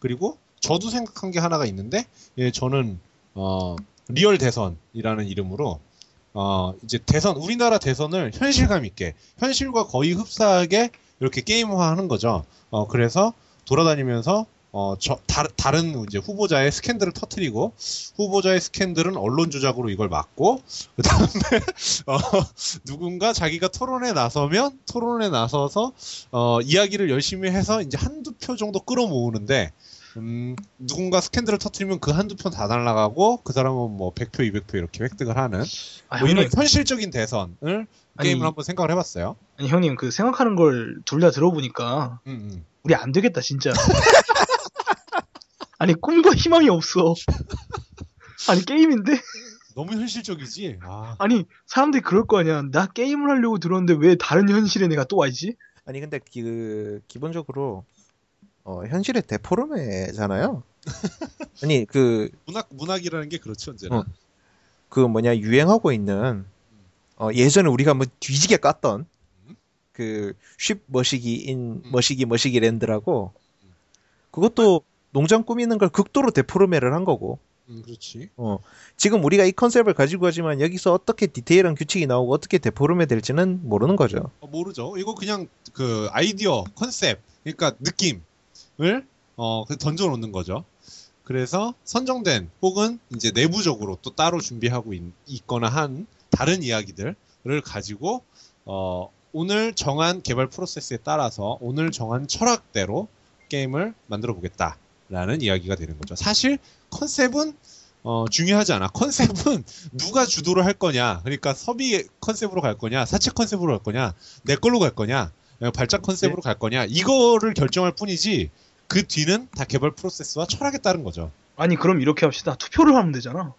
그리고 저도 생각한 게 하나가 있는데 예 저는 어 real 대선이라는 이름으로 어 이제 대선 우리나라 대선을 현실감 있게 현실과 거의 흡사하게 이렇게 게임화하는 거죠. 어 그래서 돌아다니면서 어, 저, 다, 다른 이제 후보자의 스캔들을 터트리고, 후보자의 스캔들은 언론 조작으로 이걸 막고, 그 다음에, 어, 누군가 자기가 토론에 나서면, 토론에 나서서, 어, 이야기를 열심히 해서 이제 한두 표 정도 끌어모으는데, 음, 누군가 스캔들을 터트리면 그 한두 표다 날아가고, 그 사람은 뭐 100표, 200표 이렇게 획득을 하는, 아, 뭐 이런 형님, 현실적인 대선을 아니, 게임을 한번 생각을 해봤어요. 아니 형님 그 생각하는 걸 둘 다 들어보니까 음, 음. 우리 안 되겠다 진짜. 아니 꿈과 희망이 없어. 아니 게임인데? 너무 현실적이지? 아, 아니 사람들이 그럴 거 아니야. 나 게임을 하려고 들었는데 왜 다른 현실에 내가 또 와있지? 아니 근데 그 기본적으로 어, 현실의 데포르메잖아요. 아니 그 문학, 문학이라는 게 그렇죠, 언제나. 어. 그 뭐냐 유행하고 있는 어, 예전에 우리가 뭐 뒤지게 깠던 음? 그쉽 머시기 인 음. 머시기 머시기 랜드라고 그것도 농장 꾸미는 걸 극도로 데포르메를 한 거고 음, 그렇지. 어, 지금 우리가 이 컨셉을 가지고 하지만 여기서 어떻게 디테일한 규칙이 나오고 어떻게 데포르메 될지는 모르는 거죠. 어, 모르죠. 이거 그냥 그 아이디어, 컨셉, 그러니까 느낌 을 어, 그 던져놓는 거죠. 그래서 선정된 혹은 이제 내부적으로 또 따로 준비하고 있, 거나 한 다른 이야기들을 가지고 어, 오늘 정한 개발 프로세스에 따라서 오늘 정한 철학대로 게임을 만들어 보겠다라는 이야기가 되는 거죠. 사실 컨셉은 어, 중요하지 않아. 컨셉은 누가 주도를 할 거냐. 그러니까 섭이 컨셉으로 갈 거냐, 사채 컨셉으로 갈 거냐, 내 걸로 갈 거냐, 어, 발작 컨셉으로 갈 거냐. 이거를 결정할 뿐이지 그 뒤는 다 개발 프로세스와 철학에 따른 거죠. 아니 그럼 이렇게 합시다. 투표를 하면 되잖아.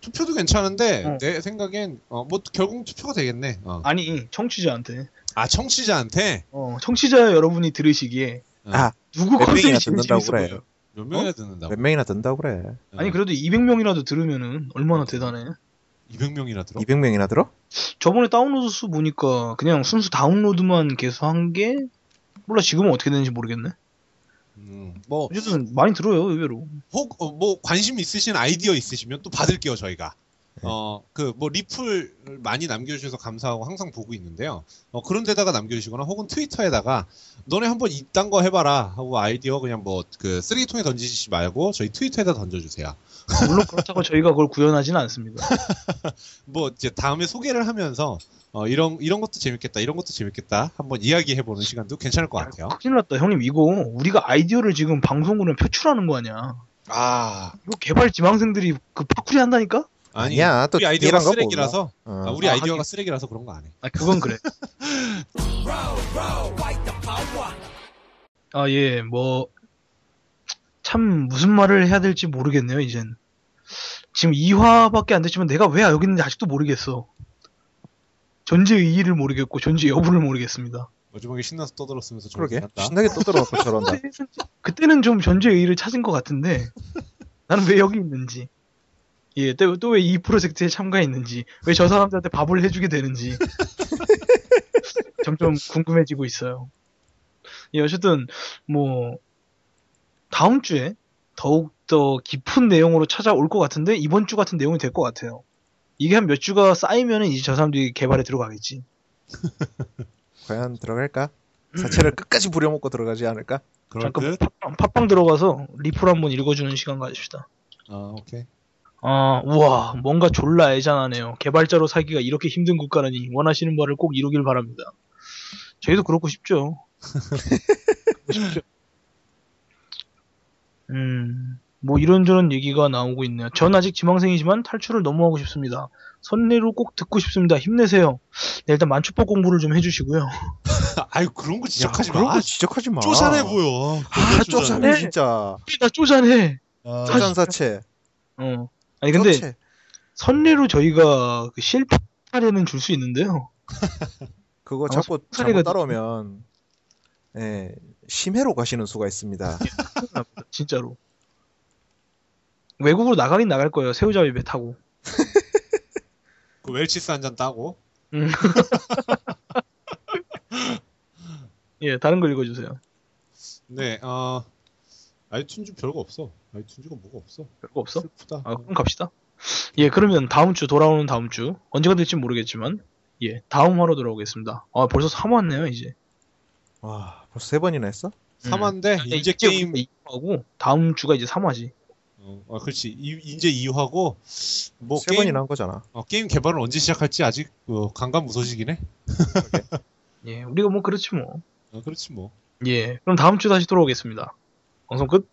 투표도 괜찮은데 어. 내 생각엔 어, 뭐 결국 투표가 되겠네. 어. 아니 청취자한테. 아 청취자한테 어, 청취자 여러분이 들으시기에 어, 아, 누구 몇 컨셉이 듣는다고 재밌어 그래. 몇 명이나 듣는다고? 몇 명이나 든다고 그래. 어, 아니 그래도 200명이라도 들으면은 얼마나 대단해. 200명이나 들어? 200명이나 들어? 저번에 다운로드 수 보니까 그냥 순수 다운로드만 계속 한 게 몰라 지금은 어떻게 되는지 모르겠네. 음, 뭐 어쨌든 많이 들어요 의외로. 혹, 어, 뭐, 관심 있으신 아이디어 있으시면 또 받을게요, 저희가. 네. 어, 그, 뭐, 리플 많이 남겨주셔서 감사하고 항상 보고 있는데요. 어, 그런 데다가 남겨주시거나 혹은 트위터에다가 너네 한번 이딴 거 해봐라 하고 아이디어 그냥 뭐, 그, 쓰레기통에 던지지 말고 저희 트위터에다 던져주세요. 물론 그렇다고 저희가 그걸 구현하지는 않습니다. 뭐, 이제 다음에 소개를 하면서 어, 이런, 이런 것도 재밌겠다, 이런 것도 재밌겠다 한번 이야기해보는 시간도 괜찮을 것 같아요. 큰일 났다 형님 이거 우리가 아이디어를 지금 방송으로 표출하는 거 아니야. 아, 이거 개발 지망생들이 그 파쿠리 한다니까? 아니. 아니야, 또 우리 아이디어가 쓰레기라서. 아, 어. 우리 아, 아이디어가 하긴. 쓰레기라서 그런 거 안 해. 아 그건 그래. 아 예, 뭐 참 무슨 말을 해야 될지 모르겠네요 이젠. 지금 2화밖에 안 됐지만 내가 왜 여기 있는지 아직도 모르겠어. 존재 의의를 모르겠고 존재 여부를 모르겠습니다. 마지막에 신나서 떠들었으면서 그러게. 신나게 떠들어놓고 저런다. 그때는 좀 전주의 의의를 찾은 것 같은데 나는 왜 여기 있는지 예, 또 왜 이 프로젝트에 참가했는지 왜 저 사람들한테 밥을 해주게 되는지 점점 궁금해지고 있어요. 예, 어쨌든 뭐 다음 주에 더욱 더 깊은 내용으로 찾아올 것 같은데 이번 주 같은 내용이 될 것 같아요. 이게 한 몇 주가 쌓이면은 이제 저 사람들이 개발에 들어가겠지. 과연 들어갈까? 사체를 끝까지 부려먹고 들어가지 않을까? 그럴 잠깐 듯. 팟빵, 팟빵 들어가서 리플 한번 읽어주는 시간 가집시다. 아 오케이. 아, 우와, 뭔가 졸라 애잔하네요. 개발자로 살기가 이렇게 힘든 국가라니 원하시는 바를 꼭 이루길 바랍니다. 저희도 그렇고 싶죠. 그렇고 싶죠. 음, 뭐 이런저런 얘기가 나오고 있네요. 전 아직 지망생이지만 탈출을 너무 하고 싶습니다. 선례로 꼭 듣고 싶습니다. 힘내세요. 네, 일단 만추법 공부를 좀 해주시고요. 아유 그런 거 지적하지 야, 그런 마. 거 지적하지 마. 쪼잔해 보여. 아, 쪼잔해 네. 진짜. 나 쪼잔해. 아, 쪼잔 사체. 어. 아니 근데. 선례로 저희가 그 실패 사례는 줄 수 있는데요. 그거 아, 자꾸 사례가 잘못 따라오면 예, 심해로 가시는 수가 있습니다. 진짜로. 외국으로 나가긴 나갈 거예요. 새우잡이 배 타고. 그 웰치스 한 잔 따고. 예, 다른 거 읽어주세요. 네. 어 아이튠즈 별거 없어. 아이튠즈가 뭐가 없어. 별거 없어? 슬프다. 아, 그럼 갑시다. 예, 그러면 다음 주 돌아오는 다음 주 언제가 될지 모르겠지만 예, 다음 화로 돌아오겠습니다. 아, 벌써 3화 왔네요, 이제. 와, 벌써 세 번이나 했어? 3화인데 음. 이제 게임 2화고 다음 주가 이제 3화지. 어, 아, 그렇지. 이, 이제 2화고 뭐세 게임 번이나 한 거잖아. 어, 게임 개발은 언제 시작할지 아직 어, 강감무소식이네. 예, 우리가 뭐 그렇지 뭐. 어, 그렇지 뭐. 예, 그럼 다음 주 다시 돌아오겠습니다. 방송 끝.